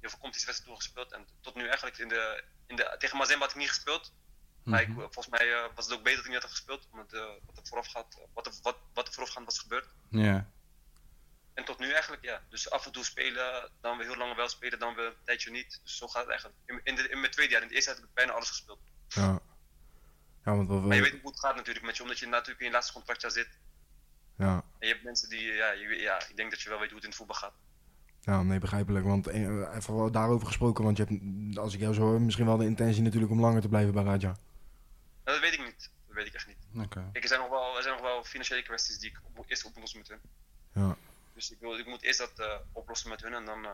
[SPEAKER 4] Heel veel competitiewedstrijden toen gespeeld. En tot nu eigenlijk in de. In de tegen Mazembe had ik niet gespeeld. Maar ik,
[SPEAKER 2] Mhm.
[SPEAKER 4] volgens mij eh, was het ook beter dat ik niet had gespeeld. Omdat eh, wat, er vooraf gaat, wat, er, wat, wat er voorafgaand was gebeurd.
[SPEAKER 2] Ja.
[SPEAKER 4] En tot nu eigenlijk, ja. Dus af en toe spelen, dan weer heel lang wel spelen, dan weer een tijdje niet. Dus zo gaat het eigenlijk. In, in, de, in mijn tweede jaar, in het eerste had ik bijna alles gespeeld.
[SPEAKER 3] Ja, ja want
[SPEAKER 4] Maar je weet hoe het gaat natuurlijk met je, omdat je natuurlijk in je laatste contractjaar zit.
[SPEAKER 3] ja,
[SPEAKER 4] En je hebt mensen die, ja, je, ja, ik denk dat je wel weet hoe het in het voetbal gaat.
[SPEAKER 3] Ja, nee, begrijpelijk. Want eh, even wel daarover gesproken, want je hebt, als ik jou zo hoor, misschien wel de intentie natuurlijk om langer te blijven bij Raja.
[SPEAKER 4] Nou, dat weet ik niet. Dat weet ik echt niet.
[SPEAKER 2] Oké.
[SPEAKER 4] Kijk, er zijn nog wel, er zijn nog wel financiële kwesties die ik op, eerst oplossen met hun.
[SPEAKER 3] Ja,
[SPEAKER 4] Dus ik, wil, ik moet eerst dat eh, oplossen met hun en dan, eh,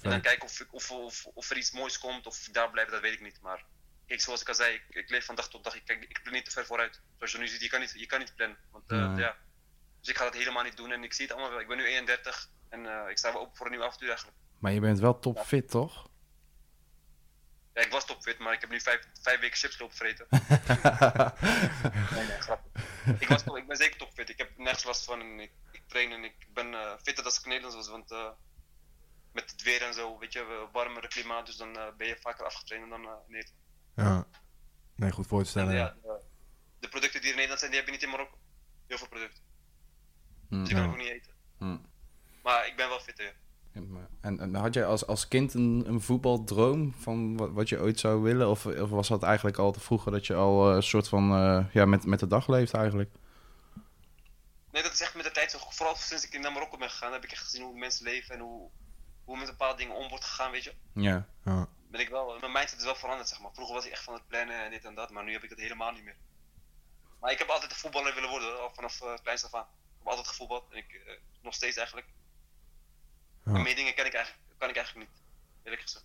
[SPEAKER 4] en dan kijken of, ik, of, of, of er iets moois komt of daar blijf, dat weet ik niet. Maar kijk, zoals ik al zei, ik, ik leef van dag tot dag. Ik, kijk, ik plan niet te ver vooruit. Zoals je nu ziet, je kan niet, je kan niet plannen. Want, eh,
[SPEAKER 2] Nee.
[SPEAKER 4] ja. Dus ik ga dat helemaal niet doen en ik zie het allemaal wel. Ik ben nu 31 en eh, ik sta wel open voor een nieuw avontuur eigenlijk.
[SPEAKER 2] Maar je bent wel topfit, toch?
[SPEAKER 4] Ja, ik was topfit, maar ik heb nu vijf, vijf weken chips lopen vreten. nee, nee. Ik, was, ik ben zeker topfit. Ik heb nergens last van en ik, ik train en ik ben eh, fitter dan ik Nederlands was. Want met het weer en zo, weet je, warmere klimaat, dus dan ben je vaker afgetraind dan in Nederland.
[SPEAKER 3] Ja. Nee, goed voor te
[SPEAKER 4] En,
[SPEAKER 3] stellen.
[SPEAKER 4] ja, de, producten die er in Nederland zijn, die heb je niet in Marokko. Heel veel producten.
[SPEAKER 2] Hm.
[SPEAKER 4] Dus die kan
[SPEAKER 3] Ja.
[SPEAKER 4] ik ook niet eten.
[SPEAKER 2] Hm.
[SPEAKER 4] Maar ik ben wel fitter, ja.
[SPEAKER 2] En, en had jij als, als kind een, een voetbaldroom van wat, wat je ooit zou willen? Of, of was dat eigenlijk al te vroeger dat je al eh, een soort van eh, ja, met, met de dag leeft eigenlijk?
[SPEAKER 4] Nee, dat is echt met de tijd zo. Vooral sinds ik naar Marokko ben gegaan, heb ik echt gezien hoe mensen leven en hoe, hoe met bepaalde dingen om wordt gegaan, weet je.
[SPEAKER 2] Ja.
[SPEAKER 3] Ja,
[SPEAKER 4] ben ik wel, mijn mindset is wel veranderd, zeg maar. Vroeger was ik echt van het plannen en dit en dat, maar nu heb ik dat helemaal niet meer. Maar ik heb altijd een voetballer willen worden, al vanaf uh, kleins af aan. Ik heb altijd gevoetbald en ik, uh, nog steeds eigenlijk.
[SPEAKER 3] Ja.
[SPEAKER 4] Maar meer dingen ken ik eigenlijk, kan ik eigenlijk niet, eerlijk gezegd.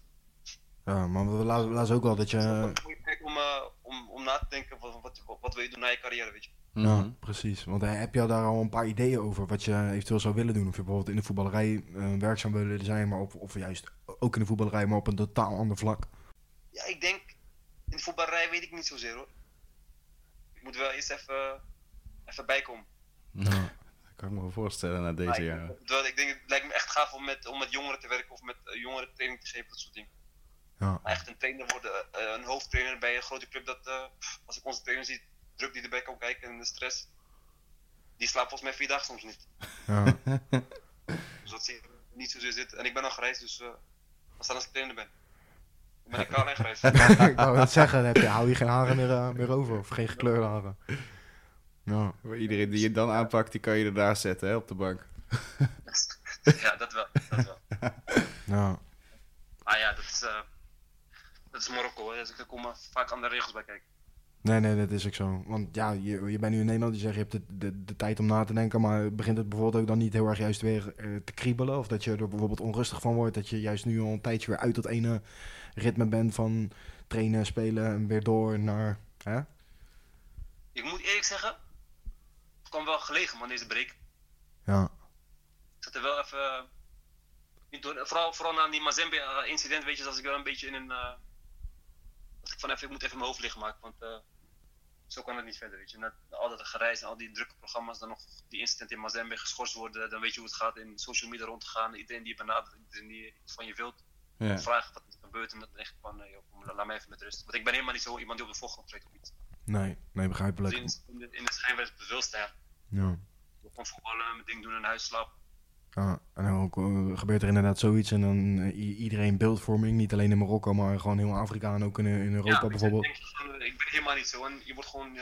[SPEAKER 3] ja maar we lazen ook al dat je...
[SPEAKER 4] Het is wel moeilijk om, uh, om, om na te denken wat, wat, wat, wil je doen na je carrière, weet je.
[SPEAKER 2] Mhm.
[SPEAKER 3] Ja, precies. Want eh, heb je daar al een paar ideeën over wat je eventueel zou willen doen? Of je bijvoorbeeld in de voetballerij eh, werkzaam wil willen zijn, maar op, of juist ook in de voetballerij, maar op een totaal ander vlak?
[SPEAKER 4] Ja, ik denk, in de voetballerij weet ik niet zozeer hoor. Ik moet wel eerst even even bijkom.
[SPEAKER 2] Dat kan ik me wel voorstellen na deze
[SPEAKER 4] Maar ik-
[SPEAKER 2] jaren.
[SPEAKER 4] ik denk, het lijkt me echt gaaf om met, om met jongeren te werken of met eh, jongeren training te geven, dat soort dingen.
[SPEAKER 3] Ja.
[SPEAKER 4] Maar echt een trainer worden, eh, een hoofdtrainer bij een grote club, dat, eh, pff, als ik onze trainer zie, druk die erbij kan kijken en de stress, die slaapt volgens mij vier dagen soms niet.
[SPEAKER 3] Ja.
[SPEAKER 4] Dus dat zie ik niet zozeer zitten. En ik ben al gereisd, dus eh wat staan als ik trainer ben? Dan ben ik kaal en gereisd.
[SPEAKER 3] ik wou het zeggen, dan heb je, hou je geen haren meer, eh, meer over. Of geen gekleurde haren. Ja.
[SPEAKER 2] Iedereen die je dan aanpakt, die kan je ernaast zetten hè, op de bank.
[SPEAKER 4] ja, dat wel. Dat wel.
[SPEAKER 3] Ja.
[SPEAKER 4] Ah ja, dat is, eh, dat is Marokko, hè. dus er komen vaak andere regels bij kijken.
[SPEAKER 3] Nee, nee, dat is ook zo. Want ja, je, je bent nu in Nederland, je zegt je hebt de, de, de tijd om na te denken, maar begint het bijvoorbeeld ook dan niet heel erg juist weer eh, te kriebelen? Of dat je er bijvoorbeeld onrustig van wordt, dat je juist nu al een tijdje weer uit dat ene ritme bent van trainen, spelen en weer door naar... Hè?
[SPEAKER 4] Ik moet eerlijk zeggen, het kwam wel gelegen man, deze break.
[SPEAKER 3] Ja,
[SPEAKER 4] Ik zat er wel even. eh, vooral, vooral na die Mazembe-incident, weet je, dat ik wel een beetje in een. eh dat ik van even, ik moet even mijn hoofd liggen maken, want zo kan het niet verder, weet je. Na, al dat gereis en al die drukke programma's, dan nog die incident in Mazembe geschorst worden, dan weet je hoe het gaat in social media rond te gaan. Iedereen die je benadert, iedereen die iets van je wilt,
[SPEAKER 2] Ja.
[SPEAKER 4] vragen wat er gebeurt en dat echt van, joh, kom, laat mij even met rust. Want ik ben helemaal niet zo iemand die op de voorgrond treedt of iets.
[SPEAKER 3] nee, nee, begrijpelijk.
[SPEAKER 4] Dus in, in, de, in de schijnwerpers wil staan.
[SPEAKER 3] Ja.
[SPEAKER 4] Gewoon voetballen, mijn ding doen en naar huis slapen.
[SPEAKER 3] Ja, en dan ook, eh, gebeurt er inderdaad zoiets en dan eh, iedereen beeldvorming, niet alleen in Marokko, maar gewoon heel Afrika en ook in, in Europa bijvoorbeeld.
[SPEAKER 4] denk eh, ik ben helemaal niet zo. En je wordt gewoon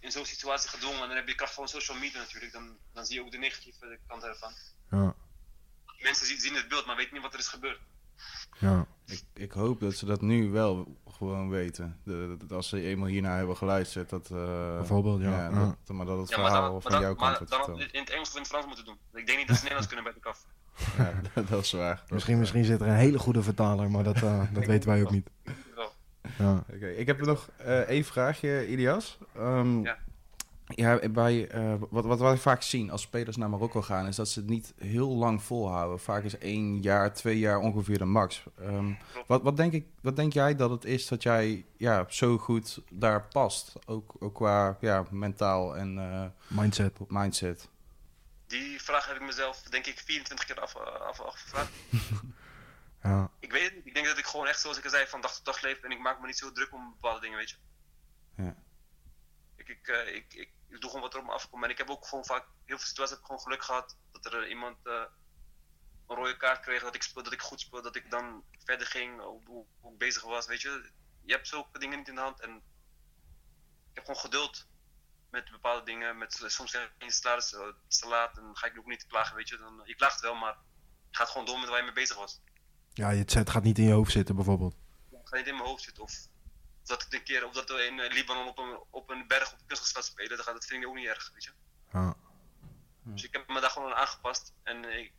[SPEAKER 4] in zo'n situatie gedwongen. En dan heb je kracht van social media natuurlijk. Dan, dan zie je ook de negatieve kant ervan.
[SPEAKER 3] Ja,
[SPEAKER 4] Mensen zien, zien het beeld, maar weten niet wat er is gebeurd.
[SPEAKER 3] ja,
[SPEAKER 2] Ik, ik hoop dat ze dat nu wel gewoon weten. De, dat als ze eenmaal hiernaar hebben geluisterd, dat... eh,
[SPEAKER 3] Bijvoorbeeld, ja. Ja.
[SPEAKER 2] Dat, maar dat het
[SPEAKER 4] Ja,
[SPEAKER 2] verhaal
[SPEAKER 4] dan,
[SPEAKER 2] van jouw kant
[SPEAKER 4] maar
[SPEAKER 2] wordt
[SPEAKER 4] dan in het Engels of in het Frans moeten doen. Ik denk niet dat ze Nederlands kunnen bij de kaf.
[SPEAKER 2] Ja, dat, dat is waar.
[SPEAKER 3] Misschien, misschien zit er een hele goede vertaler, maar dat, eh, dat weten wij ook niet. Ja,
[SPEAKER 2] Oké, ik heb nog eh één vraagje, Ilias. Ehm,
[SPEAKER 4] Ja.
[SPEAKER 2] Ja, bij, eh, wat, wat wij vaak zien als spelers naar Marokko gaan, is dat ze het niet heel lang volhouden. Vaak is één jaar, twee jaar ongeveer de max. Ehm, wat, wat, denk ik, wat denk jij dat het is dat jij ja, zo goed daar past? Ook, ook qua ja, mentaal en eh,
[SPEAKER 3] mindset.
[SPEAKER 2] mindset.
[SPEAKER 4] Die vraag heb ik mezelf, denk ik, 24 keer af, af, afgevraagd.
[SPEAKER 3] Ja,
[SPEAKER 4] Ik weet het. Ik denk dat ik gewoon echt, zoals ik al zei, van dag tot dag leef. En ik maak me niet zo druk om bepaalde dingen, weet je.
[SPEAKER 2] Ja.
[SPEAKER 4] Ik, ik, eh, ik, ik, ik doe gewoon wat er op me afkomt. En ik heb ook gewoon vaak, heel veel situaties heb ik gewoon geluk gehad. Dat er eh, iemand eh, een rode kaart kreeg, dat ik, speel, dat ik goed speel, dat ik dan verder ging, hoe, hoe, ik bezig was, weet je. Je hebt zulke dingen niet in de hand. En ik heb gewoon geduld met bepaalde dingen. Met, soms zijn je salaris eh, te laat en dan ga ik ook niet klagen, weet je. Dan, je klaagt wel, maar je gaat gewoon door met waar je mee bezig was.
[SPEAKER 3] ja het gaat niet in je hoofd zitten bijvoorbeeld.
[SPEAKER 4] Het gaat niet in mijn hoofd zitten. Of dat ik een keer, of dat we in eh, Libanon op een, op een berg op een kunstgras spelen, dan gaat dat vind ik ook niet erg, weet je.
[SPEAKER 3] Ja,
[SPEAKER 4] Dus ik heb me daar gewoon aan aangepast. En ik,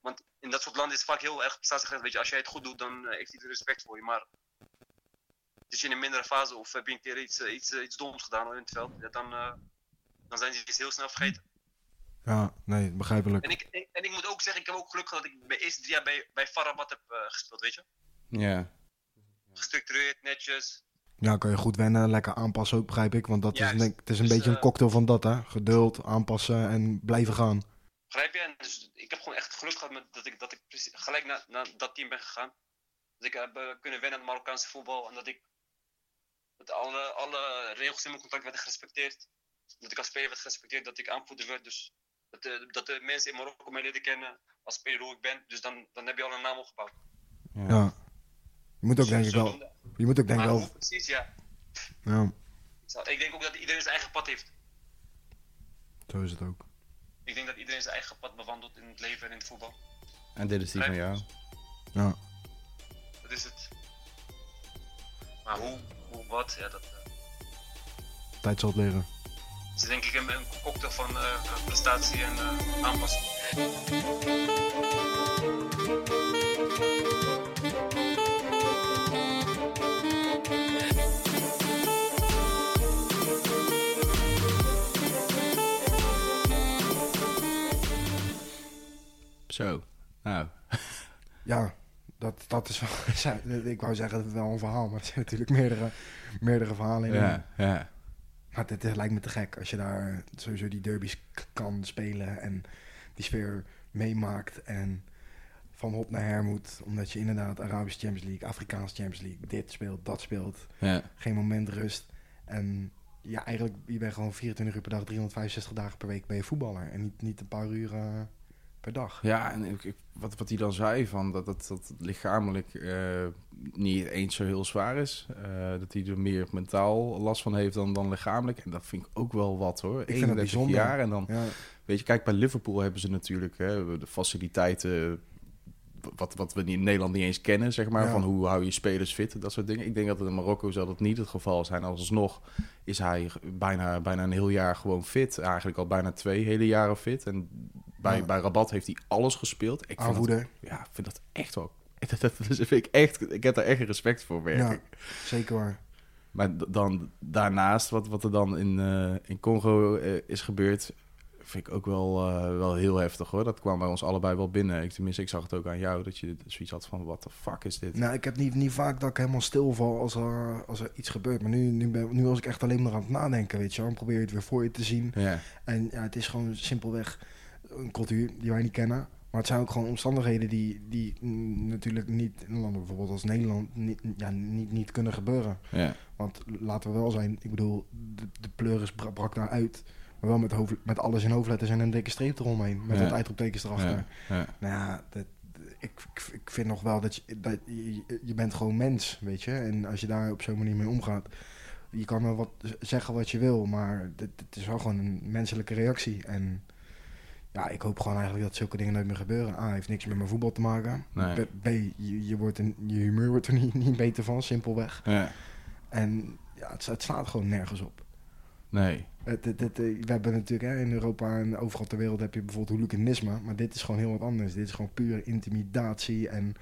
[SPEAKER 4] want in dat soort landen is het vaak heel erg prestatiegericht. Weet je, als jij het goed doet, dan eh, heeft iedereen respect voor je. Maar zit je in een mindere fase of heb je een keer iets, eh, iets, eh, iets doms gedaan in het veld, ja, dan, eh, dan zijn ze het heel snel vergeten.
[SPEAKER 3] ja nee, begrijpelijk.
[SPEAKER 4] En ik, en, en ik moet ook zeggen, ik heb ook geluk gehad dat ik bij eerste drie jaar bij, bij Farabat heb eh, gespeeld, weet je.
[SPEAKER 2] Ja.
[SPEAKER 4] Gestructureerd, netjes.
[SPEAKER 3] Ja, kan je goed wennen, lekker aanpassen ook, begrijp ik. Want dat is, denk, het is een
[SPEAKER 4] Dus,
[SPEAKER 3] beetje een
[SPEAKER 4] eh,
[SPEAKER 3] cocktail van dat, hè. Geduld, aanpassen en blijven gaan.
[SPEAKER 4] Begrijp je? En dus ik heb gewoon echt geluk gehad met dat ik, dat ik gelijk naar, naar dat team ben gegaan. Dat ik heb eh, kunnen wennen aan het Marokkaanse voetbal. En dat ik dat alle, alle regels in mijn contract werden gerespecteerd. Dat ik als speler werd gerespecteerd, dat ik aanvoerder werd. Dus dat de, dat de mensen in Marokko mij leren kennen als speler hoe ik ben. Dus dan, dan heb je al een naam opgebouwd.
[SPEAKER 2] Ja.
[SPEAKER 3] Ja. Je moet ook denk ik wel, je moet ook denk ik wel,
[SPEAKER 4] precies, ja.
[SPEAKER 3] ja,
[SPEAKER 4] Ik denk ook dat iedereen zijn eigen pad heeft.
[SPEAKER 3] zo is het ook.
[SPEAKER 4] Ik denk dat iedereen zijn eigen pad bewandelt in het leven en in het voetbal.
[SPEAKER 2] En dit is die van jou.
[SPEAKER 3] Ja,
[SPEAKER 4] Dat is het. Maar hoe, hoe wat, ja, dat... eh,
[SPEAKER 3] tijd zal het leren.
[SPEAKER 4] Het is denk ik een, een cocktail van eh, prestatie en eh, aanpassing.
[SPEAKER 2] Zo. Nou,
[SPEAKER 3] Ja, dat, dat is wel, ik wou zeggen wel een verhaal, maar er zijn natuurlijk meerdere, meerdere verhalen in.
[SPEAKER 2] ja, ja.
[SPEAKER 3] Maar het, het lijkt me te gek als je daar sowieso die derbies kan spelen en die sfeer meemaakt en van hop naar her moet. Omdat je inderdaad Arabische Champions League, Afrikaanse Champions League, dit speelt, dat speelt.
[SPEAKER 2] Ja.
[SPEAKER 3] Geen moment rust. En ja, eigenlijk, je bent gewoon 24 uur per dag, 365 dagen per week ben je voetballer. En niet, niet een paar uur per dag.
[SPEAKER 2] Ja, en ik, ik- wat, wat hij dan zei, van dat, dat, dat het lichamelijk eh, niet eens zo heel zwaar is. Eh, dat hij er meer mentaal last van heeft dan, dan lichamelijk. En dat vind ik ook wel wat hoor.
[SPEAKER 3] dat
[SPEAKER 2] 31
[SPEAKER 3] bijzonder.
[SPEAKER 2] jaar en dan,
[SPEAKER 3] Ja,
[SPEAKER 2] weet je, kijk, bij Liverpool hebben ze natuurlijk hè, de faciliteiten... Wat, wat we in Nederland niet eens kennen, zeg maar.
[SPEAKER 3] Ja.
[SPEAKER 2] Van hoe hou je spelers fit, dat soort dingen. Ik denk dat het in Marokko zal dat niet het geval zijn. Alsnog is hij bijna, bijna een heel jaar gewoon fit. Eigenlijk al bijna twee hele jaren fit. En bij,
[SPEAKER 3] Ja.
[SPEAKER 2] bij Rabat heeft hij alles gespeeld. Ik vind dat, ja, vind dat echt wel... Dat, dat, dat vind ik echt... Ik heb daar echt respect voor,
[SPEAKER 3] ja, zeker hoor.
[SPEAKER 2] Maar dan daarnaast, wat, wat er dan in, eh, in Congo eh, is gebeurd... vind ik ook wel, eh, wel heel heftig, hoor. Dat kwam bij ons allebei wel binnen. Ik, tenminste, ik zag het ook aan jou, dat je zoiets had van... What the fuck is dit?
[SPEAKER 3] Nou, ik heb niet, niet vaak dat ik helemaal stilval als er, als er iets gebeurt. Maar nu, nu, ben, nu was ik echt alleen maar aan het nadenken, weet je. Dan probeer je het weer voor je te zien.
[SPEAKER 2] Ja,
[SPEAKER 3] En ja, het is gewoon simpelweg een cultuur die wij niet kennen. Maar het zijn ook gewoon omstandigheden die, die natuurlijk niet in landen bijvoorbeeld als Nederland niet, ja, niet, niet kunnen gebeuren.
[SPEAKER 2] ja,
[SPEAKER 3] Want laten we wel zijn, ik bedoel, de, de pleuris bra- brak daar uit. Maar wel met, hoofd, met alles in hoofdletters en een dikke streep eromheen. Met
[SPEAKER 2] Ja.
[SPEAKER 3] wat uitroeptekens erachter.
[SPEAKER 2] ja.
[SPEAKER 3] Nou ja, dat, ik, ik, vind nog wel dat, je, dat je, je bent gewoon mens, weet je. En als je daar op zo'n manier mee omgaat, je kan wel wat zeggen wat je wil, maar het, het is wel gewoon een menselijke reactie. En ja, ik hoop gewoon eigenlijk dat zulke dingen nooit meer gebeuren. A, heeft niks met mijn voetbal te maken.
[SPEAKER 2] Nee.
[SPEAKER 3] B, B, je, je, wordt een, je humeur wordt er niet, niet beter van, simpelweg.
[SPEAKER 2] ja.
[SPEAKER 3] En ja, het, het slaat gewoon nergens op.
[SPEAKER 2] Nee.
[SPEAKER 3] Het, het, het, eh, we hebben natuurlijk hè, in Europa en overal ter wereld heb je bijvoorbeeld hooliganisme, maar dit is gewoon heel wat anders. Dit is gewoon pure intimidatie en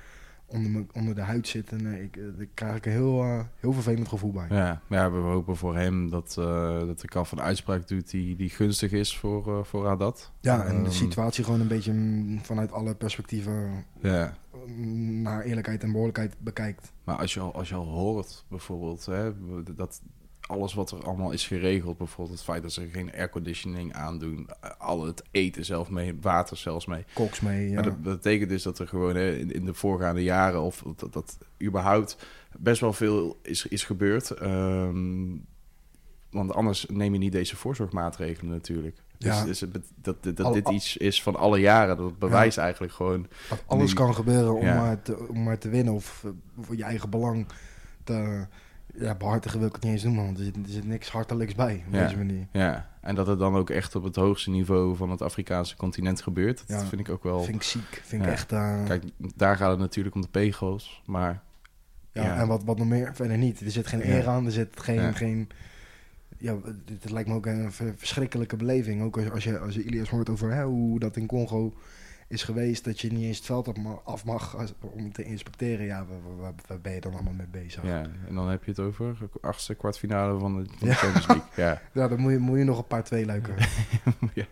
[SPEAKER 3] onder, me, onder de huid zitten. Nee, ik, eh, daar krijg ik een heel, eh, heel vervelend gevoel bij.
[SPEAKER 2] Ja, we hopen voor hem dat, eh dat de kaf een uitspraak doet die, die gunstig is voor, eh voor Haddad.
[SPEAKER 3] Ja, en de
[SPEAKER 2] Ehm,
[SPEAKER 3] situatie gewoon een beetje vanuit alle perspectieven
[SPEAKER 2] Ja,
[SPEAKER 3] naar eerlijkheid en behoorlijkheid bekijkt.
[SPEAKER 2] maar als je al, als je al hoort bijvoorbeeld hè, dat alles wat er allemaal is geregeld, bijvoorbeeld het feit dat ze geen airconditioning aandoen, al het eten zelf mee, water zelfs mee.
[SPEAKER 3] Koks mee, ja.
[SPEAKER 2] Maar dat, betekent dus dat er gewoon hè, in, in de voorgaande jaren, of dat, dat überhaupt best wel veel is, is gebeurd. Ehm, want anders neem je niet deze voorzorgmaatregelen natuurlijk. Dus,
[SPEAKER 3] Ja.
[SPEAKER 2] dus dat, dat, dit iets is van alle jaren, dat bewijst eigenlijk gewoon...
[SPEAKER 3] Dat alles kan gebeuren om,
[SPEAKER 2] Ja.
[SPEAKER 3] maar te, om maar te winnen of eh, voor je eigen belang te ja, behartigen wil ik het niet eens noemen, want er zit, er zit niks hartelijks bij op
[SPEAKER 2] Ja.
[SPEAKER 3] deze manier.
[SPEAKER 2] Ja, en dat het dan ook echt op het hoogste niveau van het Afrikaanse continent gebeurt. Dat
[SPEAKER 3] Ja.
[SPEAKER 2] vind ik ook wel...
[SPEAKER 3] Vind ik ziek, vind ik echt... eh,
[SPEAKER 2] Kijk, daar gaat het natuurlijk om de pegels, maar...
[SPEAKER 3] Ja, en wat, wat nog meer? Verder niet. Er zit geen eer aan, er zit geen...
[SPEAKER 2] Ja.
[SPEAKER 3] geen ja, het, het lijkt me ook een ver- verschrikkelijke beleving. Ook als, als je, als je Ilias hoort over hè, hoe dat in Congo is geweest... dat je niet eens het veld af mag om te inspecteren. Ja, waar, waar, waar ben je dan allemaal mee bezig? Ja,
[SPEAKER 2] Ja, en dan heb je het over achtste kwartfinale van de, van de
[SPEAKER 3] Ja.
[SPEAKER 2] Champions League. Ja.
[SPEAKER 3] dan moet je, moet je nog een paar twee luiken.
[SPEAKER 2] ja.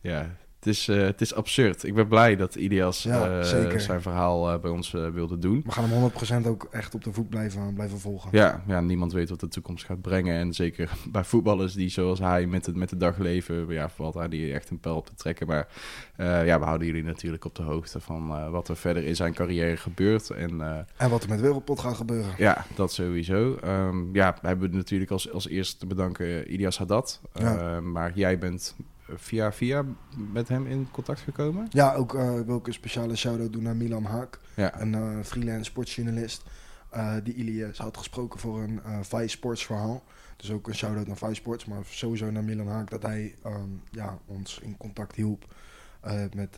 [SPEAKER 2] ja. Het is, eh, het is absurd. Ik ben blij dat Ilias
[SPEAKER 3] Ja,
[SPEAKER 2] eh, zijn verhaal eh, bij ons wilde doen.
[SPEAKER 3] We gaan hem 100% ook echt op de voet blijven, blijven volgen.
[SPEAKER 2] Ja, ja, niemand weet wat de toekomst gaat brengen. En zeker bij voetballers die zoals hij met het, met het dag leven... Ja, valt hij die echt een pijl op te trekken. Maar ja, we houden jullie natuurlijk op de hoogte van wat er verder in zijn carrière gebeurt. En
[SPEAKER 3] En wat er met Wereldpot gaat gebeuren.
[SPEAKER 2] Ja, dat sowieso. Ehm, ja, we hebben natuurlijk als, als eerste te bedanken Ilias Haddad.
[SPEAKER 3] Ja.
[SPEAKER 2] Ehm, maar jij bent via via met hem in contact gekomen?
[SPEAKER 3] Ja, ook wil ik een speciale shout-out doen naar Milan Haak.
[SPEAKER 2] Ja.
[SPEAKER 3] een eh, freelance sportsjournalist. eh, die Ilias had gesproken voor een Vice Sports verhaal. Dus ook een shout-out naar Vice Sports. Maar sowieso naar Milan Haak dat hij ehm, ja, ons in contact hielp met,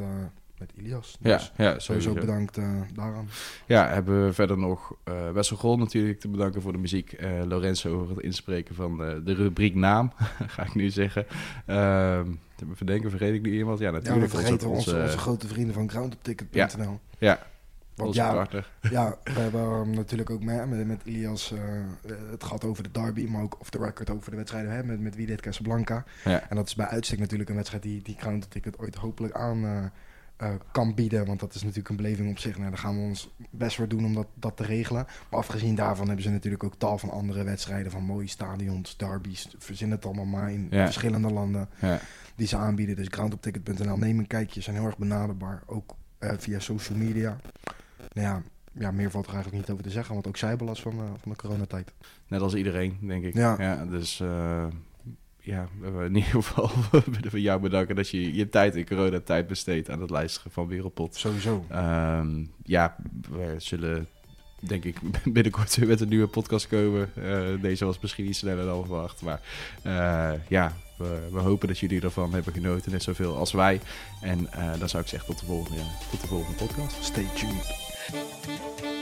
[SPEAKER 3] met Ilias.
[SPEAKER 2] Ja,
[SPEAKER 3] Dus
[SPEAKER 2] ja,
[SPEAKER 3] sowieso
[SPEAKER 2] sowieso.
[SPEAKER 3] bedankt eh, daaraan.
[SPEAKER 2] Ja, hebben we verder nog eh Wessel natuurlijk te bedanken voor de muziek. Eh, Lorenzo voor het inspreken van de, de rubriek naam, ga ik nu zeggen. Ehm te verdenken, vergeet ik nu iemand? Ja,
[SPEAKER 3] Ja, we
[SPEAKER 2] natuurlijk.
[SPEAKER 3] vergeten onze,
[SPEAKER 2] onze,
[SPEAKER 3] onze grote vrienden van groundopticket.nl.
[SPEAKER 2] ja,
[SPEAKER 3] Want
[SPEAKER 2] onze
[SPEAKER 3] ja,
[SPEAKER 2] partner.
[SPEAKER 3] Ja, we hebben um, natuurlijk ook met, met, met Ilias het gehad over de derby, maar ook off the record over de wedstrijden hè, met, met wie dit Casablanca.
[SPEAKER 2] Ja.
[SPEAKER 3] En dat is bij uitstek natuurlijk een wedstrijd die, die Crown Ticket ooit hopelijk aan, eh, kan bieden. Want dat is natuurlijk een beleving op zich. Nou, daar gaan we ons best voor doen om dat, dat te regelen. Maar afgezien daarvan hebben ze natuurlijk ook tal van andere wedstrijden. Van mooie stadions, derbies, verzin het allemaal maar in
[SPEAKER 2] Ja.
[SPEAKER 3] verschillende landen.
[SPEAKER 2] Ja.
[SPEAKER 3] Die ze aanbieden. Dus groundopticket.nl, neem een kijkje. Zijn heel erg benaderbaar. Ook eh, via social media. Nou ja, ja, meer valt er eigenlijk niet over te zeggen. Want ook zij hebben last van, eh, van de coronatijd.
[SPEAKER 2] Net als iedereen, denk ik.
[SPEAKER 3] Ja.
[SPEAKER 2] dus eh, ja, in ieder geval willen we jou bedanken dat je je tijd in coronatijd besteedt aan het luisteren van Wereldpot.
[SPEAKER 3] Sowieso.
[SPEAKER 2] Ehm, ja, we zullen denk ik binnenkort weer met een nieuwe podcast komen. Eh, deze was misschien iets sneller dan verwacht. Maar eh, ja, we, we hopen dat jullie ervan hebben genoten. Net zoveel als wij. En eh, dan zou ik zeggen tot de volgende, tot de volgende podcast.
[SPEAKER 3] Stay tuned.